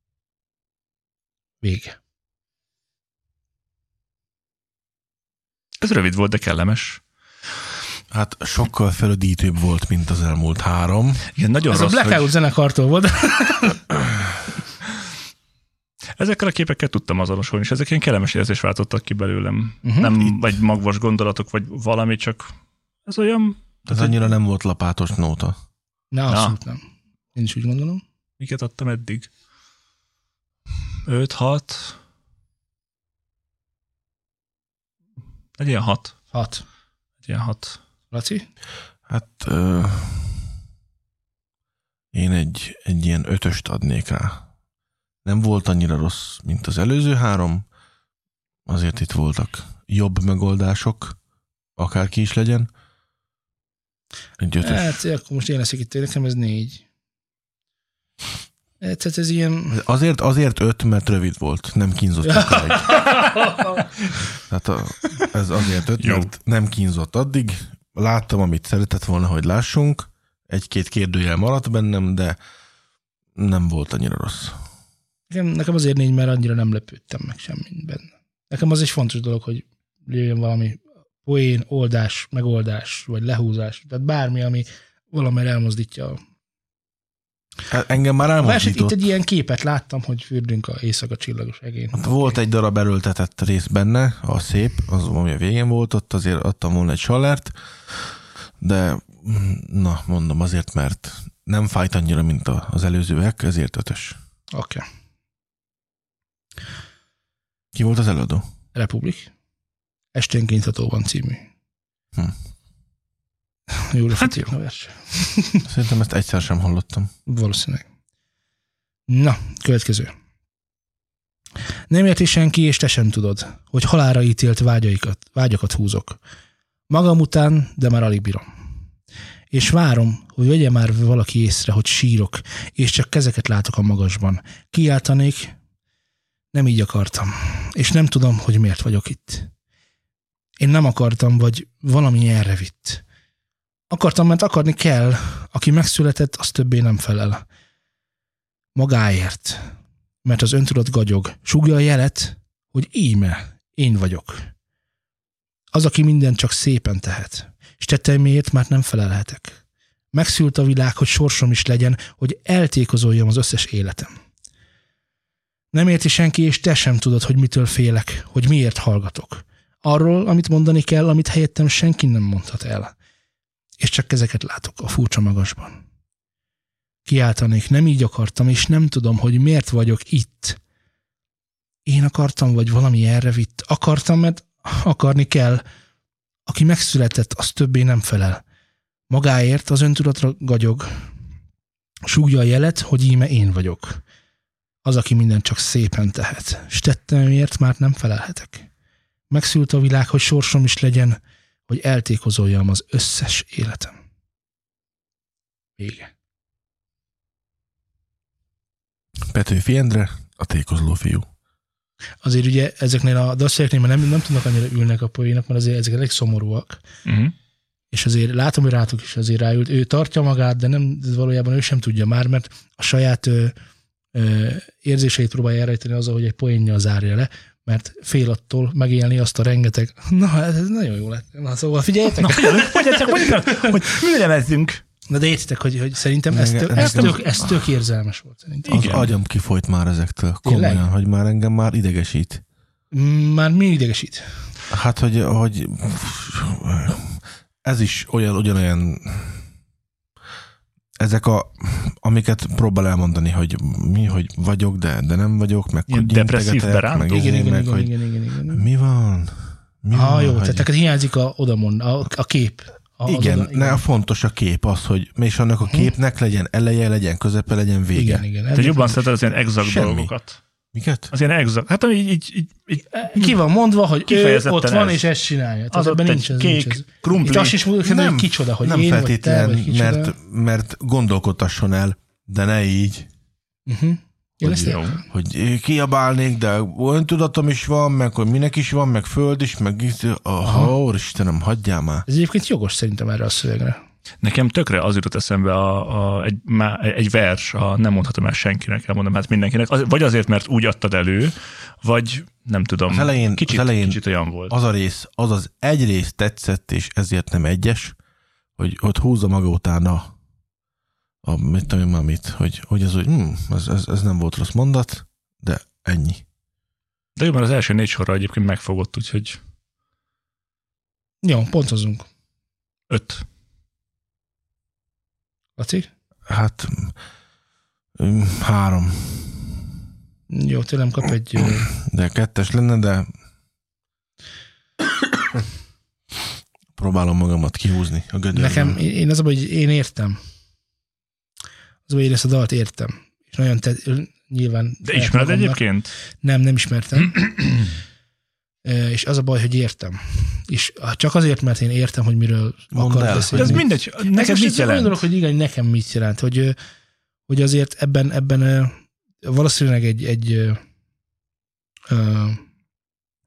Vége. Ez rövid volt, de kellemes. Hát sokkal felödítőbb volt, mint az elmúlt három. Igen, nagyon Ez a rossz, Blackout hogy zenekartól volt. (coughs) ezekkel a képekkel tudtam azonosulni, és ezek ilyen kellemes érzés váltottak ki belőlem. Mhm. Nem vagy magvas gondolatok, vagy valami, csak ez olyan, Ez annyira nem volt lapátos nóta. Ne, abszolút nem. Én is úgy gondolom. miket adtam eddig? 5, 6, egy ilyen 6. Hat. Egy ilyen 6. Laci? Hát ö, én egy, egy ilyen ötöst adnék rá. Nem volt annyira rossz, mint az előző három, azért itt voltak jobb megoldások, akárki is legyen. Egy ötös. Hát, akkor most én leszek itt, nekem ez négy. Hát, Tehát ez ilyen... Azért, azért öt, mert rövid volt, nem kínzott sokáig. (laughs) Tehát a, ez azért öt, Jó. mert nem kínzott addig. Láttam, amit szeretett volna, hogy lássunk. Egy-két kérdőjel maradt bennem, de nem volt annyira rossz. Nekem, nekem azért négy, mert annyira nem lepődtem meg semmit benne. Nekem az egy fontos dolog, hogy jöjjön valami poén, oldás, megoldás, vagy lehúzás. Tehát bármi, ami valamire elmozdítja. a- Hát Engem már másik, elmozdított. itt egy ilyen képet láttam, hogy fürdünk a éjszaka csillagos egén. Hát volt egy darab erőltetett rész benne, a szép, az ami a végén volt, ott azért adtam volna egy salert, de na, mondom azért, mert nem fájt annyira, mint az előzőek, ezért ötös. Oké. Okay. Ki volt az előadó? Republik. Esténként a tóban című. Hm. Jó Hát a vers. Szerintem ezt egyszer sem hallottam. Valószínűleg. Na, következő. Nem érti senki, és te sem tudod, hogy halára ítélt vágyaikat, vágyakat húzok. Magam után, de már alig bírom. És várom, hogy vegye már valaki észre, hogy sírok, és csak kezeket látok a magasban. Kiáltanék, nem így akartam, és nem tudom, hogy miért vagyok itt. Én nem akartam, vagy valami erre vitt. Akartam, mert akarni kell, aki megszületett, az többé nem felel. Magáért, mert az öntudat gagyog, sugja a jelet, hogy íme, én vagyok. Az, aki mindent csak szépen tehet, és tetteimért már nem felelhetek. Megszült a világ, hogy sorsom is legyen, hogy eltékozoljam az összes életem. Nem érti senki, és te sem tudod, hogy mitől félek, hogy miért hallgatok. Arról, amit mondani kell, amit helyettem senki nem mondhat el. És csak ezeket látok a furcsa magasban. Kiáltanék, nem így akartam, és nem tudom, hogy miért vagyok itt. Én akartam, vagy valami erre vitt. Akartam, mert akarni kell. Aki megszületett, az többé nem felel. Magáért az öntudatra gagyog. Súgja a jelet, hogy íme én vagyok. Az, aki mindent csak szépen tehet. S tettemért már nem felelhetek. Megszült a világ, hogy sorsom is legyen, hogy eltékozoljam az összes életem. Vége. Petőfi Endre, a tékozló fiú. Azért ugye ezeknél a dasszonyoknél már nem, nem tudnak annyira ülnek a poénok, mert azért ezek elég szomorúak. Uh-huh. És azért látom, hogy rátok is azért ráült. Ő tartja magát, de nem, de valójában ő sem tudja már, mert a saját érzéseit próbálja elrejteni azzal, hogy egy poénnyal zárja le, mert fél attól megélni azt a rengeteg. Na, ez nagyon jó lett. Na, szóval figyeljetek. Na, Mondja csak, mondja, hogy műlemezzünk. Na de értitek, hogy, hogy szerintem ez tök, ez, tök, ez tök érzelmes volt szerintem. Az Igen. agyam kifolyt már ezektől. Komolyan, Tényleg? hogy már engem már idegesít. Már mi idegesít? Hát, hogy, hogy ez is olyan, ugyanolyan ezek a, amiket próbál elmondani, hogy mi, hogy vagyok, de, de nem vagyok, meg Ilyen hogy depresszív berántó? meg, Igen, igen, meg igen, hogy igen, igen, igen, igen. mi van? Mi Ah, van, jó, hogy... tehát neked hiányzik a odamond, a, a kép. A, igen, oda- ne, a fontos a kép az, hogy és annak a képnek legyen eleje, legyen közepe, legyen vége. igen, igen. Te Ennek- jobban szereted az ilyen exakt Semmi. dolgokat. Miket? Az ilyen exakt. Hát ami így, így, így, így Ki van mondva, hogy ő ott van, ez. és ezt csinálja. Tehát az ott egy nincs ez. kék nincs ez. krumpli. Itt azt is mondjuk, hogy kicsoda, hogy nem én vagy te, feltétlen, vagy mert, mert gondolkodtasson el, de ne így, Uh-huh. Én Hogy jó. hogy kiabálnék, de öntudatom is van, meg hogy minek is van, meg föld is, meg itt, oh, Istenem, hagyjál már. Ez egyébként jogos szerintem erre a szövegre. Nekem tökre az jutott eszembe a, a, egy, má, egy vers, a nem mondhatom el senkinek, elmondom hát mindenkinek, az, vagy azért, mert úgy adtad elő, vagy nem tudom, Az elején- kicsit, az elején- kicsit olyan volt. Az a rész, az az egy rész tetszett, és ezért nem egyes, hogy ott húzza maga utána a, mit tudom én már mit, hogy, hogy ez, hogy hm, ez, ez, ez, nem volt rossz mondat, de ennyi. De jó, mert az első négy sorra egyébként megfogott, úgyhogy Jó, pontozunk. öt. Laci? Hát hm, három, Jó, tőlem kap egy... de kettes lenne, de próbálom magamat kihúzni a gödörből. Nekem, én az hogy én értem. Az baj, én ezt a dalt értem. És nagyon te, nyilván... De ismered magamnak- egyébként? Nem, nem ismertem. És az a baj, hogy értem. És csak azért, mert én értem, hogy miről Mondd akar el, De beszélni. ez mindegy, neked mit jelent? dolog, hogy igen, nekem mit jelent, hogy, hogy azért ebben, ebben valószínűleg egy, egy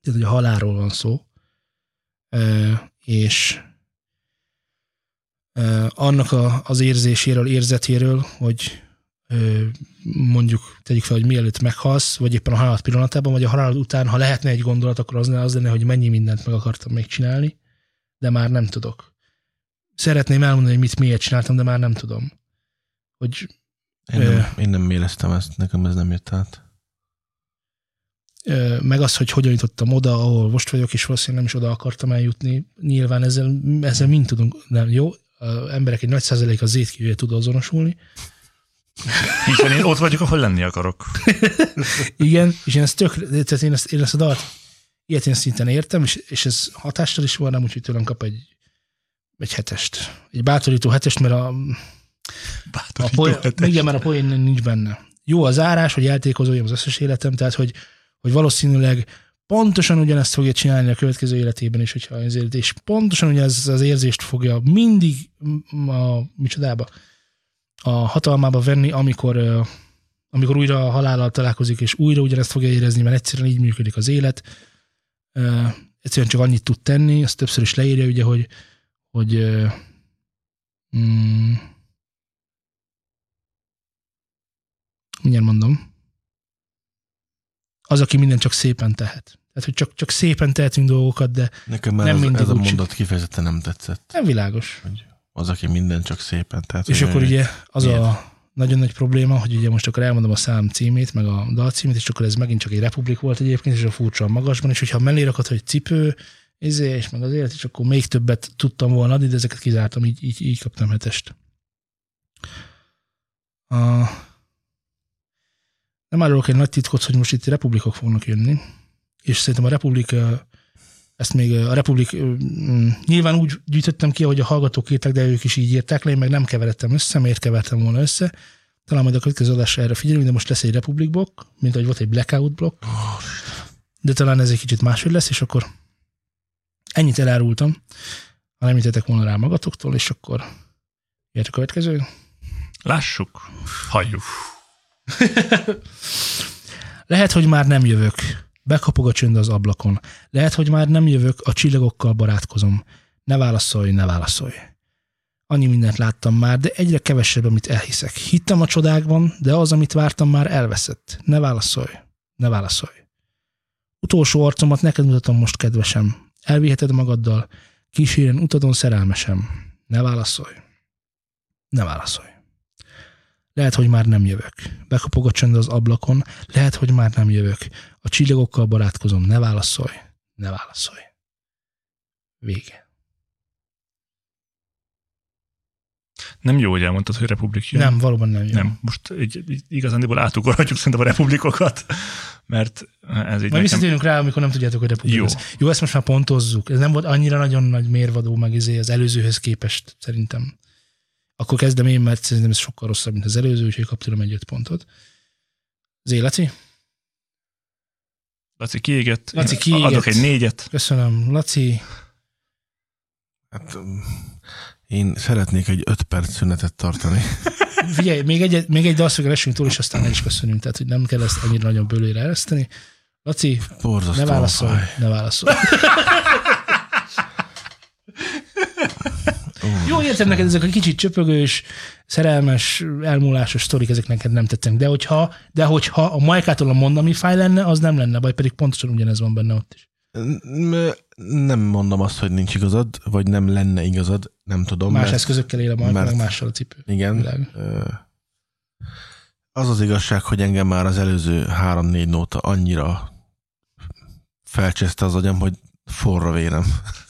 tehát, hogy a halálról van szó, és annak a, az érzéséről, érzetéről, hogy mondjuk tegyük fel, hogy mielőtt meghalsz, vagy éppen a halál pillanatában, vagy a halál után, ha lehetne egy gondolat, akkor az lenne, az lenne, hogy mennyi mindent meg akartam még csinálni, de már nem tudok. Szeretném elmondani, hogy mit miért csináltam, de már nem tudom. Hogy Én nem, én nem éreztem ezt, nekem ez nem jött át. ö, meg az, hogy hogyan jutottam oda, ahol most vagyok, és valószínűleg nem is oda akartam eljutni. Nyilván ezzel, ezzel mind tudunk, nem jó, a emberek egy nagy százalék az étkívül tud azonosulni. (laughs) Hiszen én ott vagyok, ahol lenni akarok. (laughs) Igen, és én ezt tök, tehát én ezt, én ezt a dalt ilyet én szinten értem, és, és ez hatással is van, nem úgyhogy tőlem kap egy, egy hetest. Egy bátorító hetest, mert a, a Bátorító poén, hetes. igen, mert a poén nincs benne. Jó az árás, hogy eltékozoljam az összes életem, tehát hogy, hogy valószínűleg pontosan ugyanezt fogja csinálni a következő életében is, hogyha az élet, és pontosan ugyanez az érzést fogja mindig a, micsodába, a hatalmába venni, amikor, amikor újra a halállal találkozik, és újra ugyanezt fogja érezni, mert egyszerűen így működik az élet. Egyszerűen csak annyit tud tenni, azt többször is leírja, ugye, hogy, hogy mm, mindjárt mondom, az, aki mindent csak szépen tehet. Tehát, hogy csak, csak szépen tehetünk dolgokat, de Nekem már Nem ez, mindig ez a mondat kifejezetten nem tetszett. nem világos. Hogy az, aki minden csak szépen. Tehát, És akkor ugye az Miért? a nagyon nagy probléma, hogy ugye most akkor elmondom a szám címét, meg a dal címét, és akkor ez megint csak egy republik volt egyébként, és a furcsa a magasban, és hogyha mellé rakod, hogy cipő, izé, és meg az élet, és akkor még többet tudtam volna adni, de ezeket kizártam, így, így, így kaptam hetest. A... Nem árulok egy nagy titkot, hogy most itt republikok fognak jönni, és szerintem a republik ezt még a republik mm, nyilván úgy gyűjtöttem ki, hogy a hallgatók írták, de ők is így írták le, én meg nem keveredtem össze, miért kevertem volna össze. Talán majd a következő adásra erre figyelünk, de most lesz egy republik blokk, mint ahogy volt egy blackout blokk, de talán ez egy kicsit máshogy lesz, és akkor ennyit elárultam, ha nem jöttetek volna rá magatoktól, és akkor jöhet a következő. Lássuk, halljuk. (laughs) Lehet, hogy már nem jövök. Bekapog a csönd az ablakon. Lehet, hogy már nem jövök, a csillagokkal barátkozom. Ne válaszolj, ne válaszolj. Annyi mindent láttam már, de egyre kevesebb, amit elhiszek. Hittem a csodákban, de az, amit vártam, már elveszett. Ne válaszolj, ne válaszolj. Utolsó arcomat neked mutatom most, kedvesem. Elviheted magaddal, kíséren utadon szerelmesem. Ne válaszolj. Ne válaszolj. Lehet, hogy már nem jövök. Bekapog a csönd az ablakon. Lehet, hogy már nem jövök. A csillagokkal barátkozom. Ne válaszolj. Ne válaszolj. Vége. Nem jó, hogy elmondtad, hogy republik jön. Nem, valóban nem jön. Nem, most így, így igazándiból átugorhatjuk szerintem a republikokat, mert ez így Majd nekem... visszatérünk rá, amikor nem tudjátok, hogy republik Jó. lesz. Jó, ezt most már pontozzuk. Ez nem volt annyira nagyon nagy mérvadó, meg izé az előzőhöz képest, szerintem. Akkor kezdem én, mert szerintem ez sokkal rosszabb, mint az előző, úgyhogy kap tőlem egy öt pontot. Az életi? Laci kiégett. Laci kiégett. Adok egy négyet. Köszönöm, Laci. Hát, én szeretnék egy öt perc szünetet tartani. Figyelj, még egy, még egy dalszögre esünk túl, és aztán el is köszönünk, tehát hogy nem kell ezt annyira nagyon bőlére ereszteni. Laci, Borzasztó. ne válaszolj, ne válaszolj. (laughs) Jó, értem neked ezek a kicsit csöpögős, szerelmes, elmúlásos sztorik, ezek neked nem tetszenek. De hogyha, de hogyha a Majkától a mondami fáj lenne, az nem lenne baj, pedig pontosan ugyanez van benne ott is. Nem mondom azt, hogy nincs igazad, vagy nem lenne igazad, nem tudom. Más mert- eszközökkel él a Majka, meg mással a cipő. Igen. Világos. Ö, Az az igazság, hogy engem már az előző három-négy nóta annyira felcseszte az agyam, hogy forra vérem.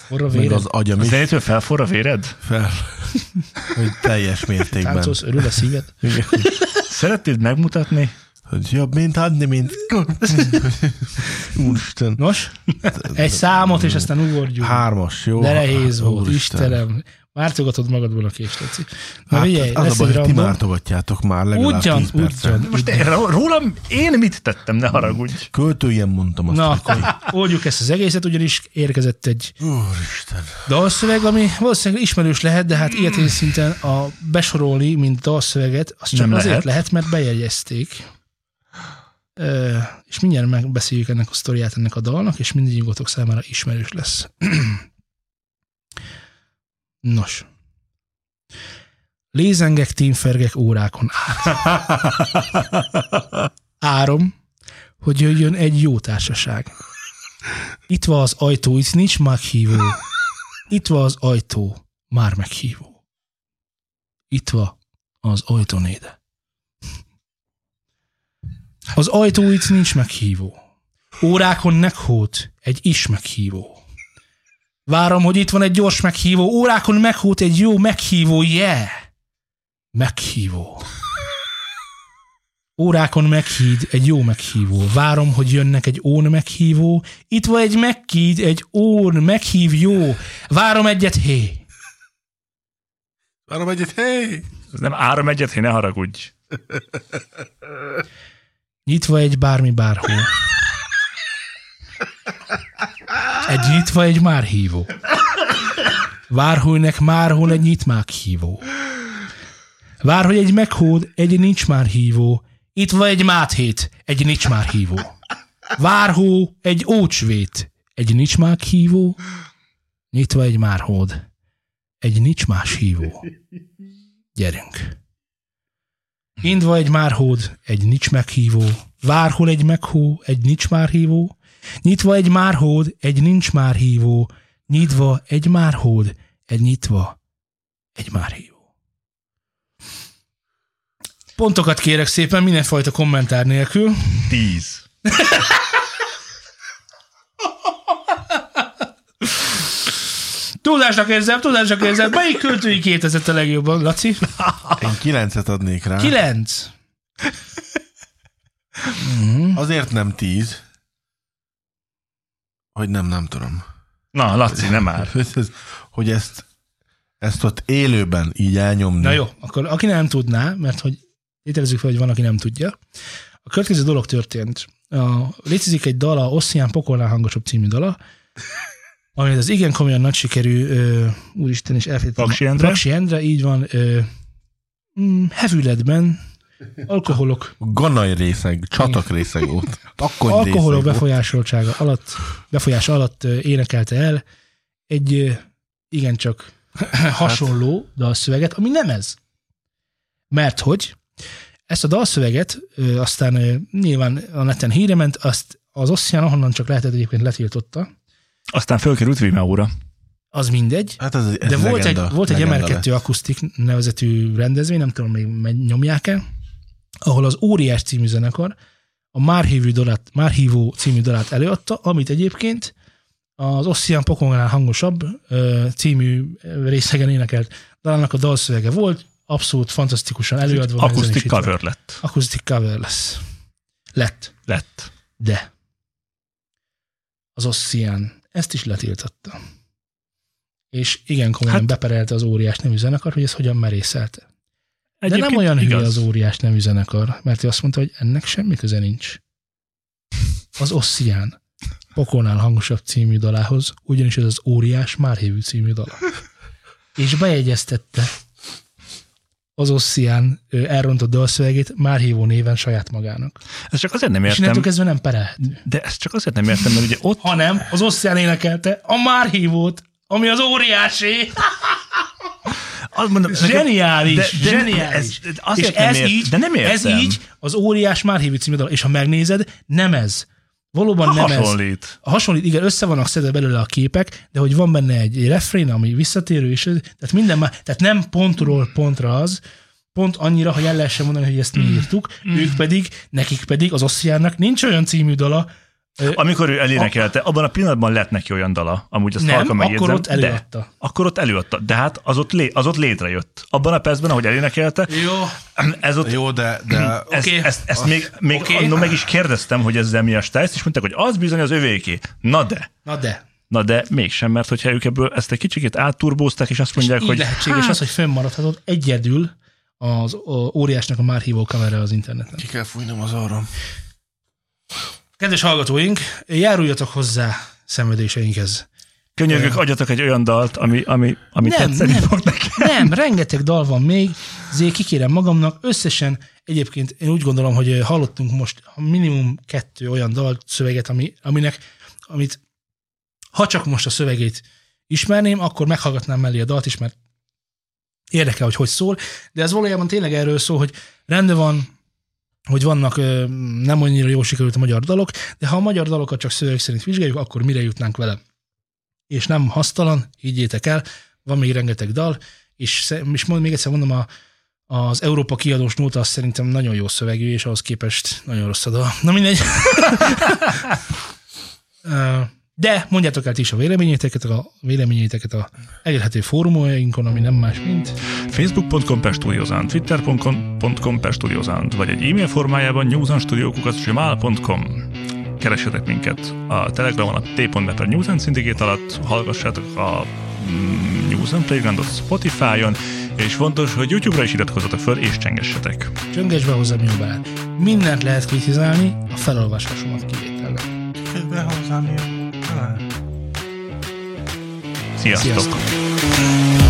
Forra Meg véred, az agyam is zenétől felforra a véred? fel, hogy teljes mértékben. táncolsz, örül a szíved. Igen. Szeretnéd megmutatni? Hogy jobb, mint adni, mint... Úristen. Nos, egy számot, és aztán ugorjunk. Hármas, jó? De nehéz volt, Úristen. Istenem. Mártogatod magadból a kést, Laci. Na Hát, figyelj, az a baj, hogy ti mártogatjátok már legalább Ugyan, 10 percen. ugyan. Most én, rólam én mit tettem, ne haragudj. Költőjen mondtam azt. Na, hogy- akkor oldjuk ezt az egészet, ugyanis érkezett egy Úristen. dalszöveg, ami valószínűleg ismerős lehet, de hát ilyetén szinten a besorolni, mint dalszöveget, az csak Nem azért lehet. lehet. mert bejegyezték. Ö, és mindjárt megbeszéljük ennek a sztoriát ennek a dalnak, és mindegyikotok számára ismerős lesz. Nos. Lézengek, tímfergek órákon át. Árom, hogy jöjjön egy jó társaság. Itt van az ajtó, itt nincs meghívó. Itt van az ajtó, már meghívó. Itt van az ajtónéde. Az ajtó itt nincs meghívó. Órákon meghót egy is meghívó. Várom, hogy itt van egy gyors meghívó. Órákon meghót egy jó meghívó, yeah! Meghívó. Órákon meghíd egy jó meghívó. Várom, hogy jönnek egy ón meghívó. Itt van egy meghíd, egy ón meghív jó. Várom egyet, hé. Várom egyet, hey! Ez nem áram egyet, hogy ne haragudj. Nyitva egy bármi bárhol. Egy nyitva egy már hívó. Várhújnek már hol egy nyit már hívó. Vár, hogy egy meghód, egy nincs már hívó. Itt van egy máthét, egy nincs már hívó. Várhó, egy ócsvét, egy nincs már hívó. Nyitva egy márhód, egy nincs más hívó. Gyerünk. Indva egy márhód, egy nincs meghívó. Várhol egy meghó, egy nincs már hívó. Nyitva egy márhód, egy nincs már hívó. Nyitva egy márhód, egy nyitva, egy már hívó. Pontokat kérek szépen, mindenfajta kommentár nélkül. Tíz. Túlzásnak érzem, túlzásnak érzem. Melyik költői kétezett a legjobban, Laci? Én kilencet adnék rá. Kilenc. Azért nem tíz, hogy nem, nem tudom. Na, Laci, nem már. (laughs) Ez- hogy ezt, ezt ott élőben így elnyomni. Na jó, akkor aki nem tudná, mert hogy létezzük fel, hogy van, aki nem tudja. A következő dolog történt. A, létezik egy dala, Ossian Pokolnál hangosabb című dala, ami az igen komolyan nagy sikerű, ö, úristen, és elfelejtettem. Paksi Endre? Paksi Endre, így van, ö, mm, hevületben, alkoholok, Ganaj részeg, csatak részeg volt. Takony alkoholok volt. befolyásoltsága alatt, befolyása alatt énekelte el egy igencsak hasonló dalszöveget, ami nem ez. Mert hogy ezt a dalszöveget aztán nyilván a neten híre ment, azt az Ossian, ahonnan csak lehetett egyébként letiltotta, Aztán fölkerült Vimeo-ra. az mindegy, Hát ez, ez de volt legenda, egy, volt egy legenda MR2 lett. akusztik nevezetű rendezvény, nem tudom, még nyomják-e, ahol az Óriás című zenekar a Már, hívő dalát, Már hívó című dalát előadta, amit egyébként az Ossian Pokongánál hangosabb című részegen énekelt dalának a dalszövege volt, abszolút fantasztikusan előadva. Akusztik cover lett. Akusztik cover lesz. Lett. Lett. De az Ossian ezt is letiltotta. És igen komolyan hát, Hát- beperelte az óriás nevű zenekar, hogy ez hogyan merészelte. De nem olyan hülye igaz. az óriás nevű zenekar, mert ő azt mondta, hogy ennek semmi köze nincs. az Ossian Pokolnál hangosabb című dalához, ugyanis ez az Óriás Márhévű című dala. És bejegyeztette az Ossian ö, elrontott dalszövegét Márhívó néven saját magának. Ez csak azért nem És értem, innentől kezdve nem perelt. de ezt csak azért nem értem, mert ugye ott Hanem az Ossian énekelte a Márhívót, ami az óriásé. Azt mondom, Zseniális, de- de- zseniális. ez- azért és nem ez ért- így, de nem ez értem. így az óriás Márhívű című dal. És ha megnézed, nem ez. Valóban nem ez. hasonlít. A hasonlít, igen, össze vannak szedve belőle a képek, de hogy van benne egy refrén, ami visszatérő, és tehát minden már, tehát nem pontról pontra az, pont annyira, hogy el lehessen mondani, hogy ezt mi írtuk, ők pedig, nekik pedig, az Ossiánnak nincs olyan című dala, Amikor ő elénekelte, abban a pillanatban lett neki olyan dala, amúgy azt nem, halkan akkor megjegyzem, ott előadta. De, akkor ott előadta, de hát az ott, lé, az ott létrejött. Abban a percben, ahogy elénekelte, Jó, (clears throat) ez ott Jó, de, de (clears throat) Ez, Oké. ezt, ezt még, még okay. annól meg is kérdeztem, hogy ezzel mi a stájsz, és mondták, hogy az bizony az övéké. Na de, na de. na de mégsem, mert hogyha ők ebből ezt egy kicsikét átturbózták, és azt mondják, Így hogy lehetséges hát. az, hogy fönnmaradhatod egyedül az óriásnak a már hívó kamera az interneten. Ki kell fújnom az arram. Kedves hallgatóink, járuljatok hozzá szenvedéseinkhez. könyörgök, adjatok egy olyan dalt, ami, ami, ami Nem, tetszeni nem. fog neki. Nem, rengeteg dal van még, ezért kikérem magamnak. Összesen egyébként én úgy gondolom, hogy hallottunk most minimum kettő olyan dal szöveget, ami, aminek, amit ha csak most a szövegét ismerném, akkor meghallgatnám mellé a dalt is, mert érdekel, hogy hogy szól, de ez valójában tényleg erről szól, hogy rendben van, hogy vannak nem annyira jól sikerült a magyar dalok, de ha a magyar dalokat csak szöveg szerint vizsgáljuk, akkor mire jutnánk vele? És nem hasztalan, higgyétek el, van még rengeteg dal, és, és még egyszer mondom, a, az Európa kiadós nóta az szerintem nagyon jó szövegű, és ahhoz képest nagyon rossz a dal. Na mindegy. (laughs) De mondjátok el ti is a véleményéteket, a véleményéteket a elérhető fórumainkon, ami nem más, mint Facebook.com per Studiozant, Twitter.com per Studiozant, vagy egy e-mail formájában newsanstudiókukat.gmail.com Keressetek minket a Telegramon a t.me per Newsan szindigét alatt, hallgassátok a mm, Newsan Playgroundot Spotify-on, és fontos, hogy YouTube-ra is iratkozzatok föl, és csengessetek. Csöngesbe hozzám jó barát. Mindent lehet kritizálni, a felolvasásomat kivételre. Közben hozzám jön. Sziasztok! Sziasztok!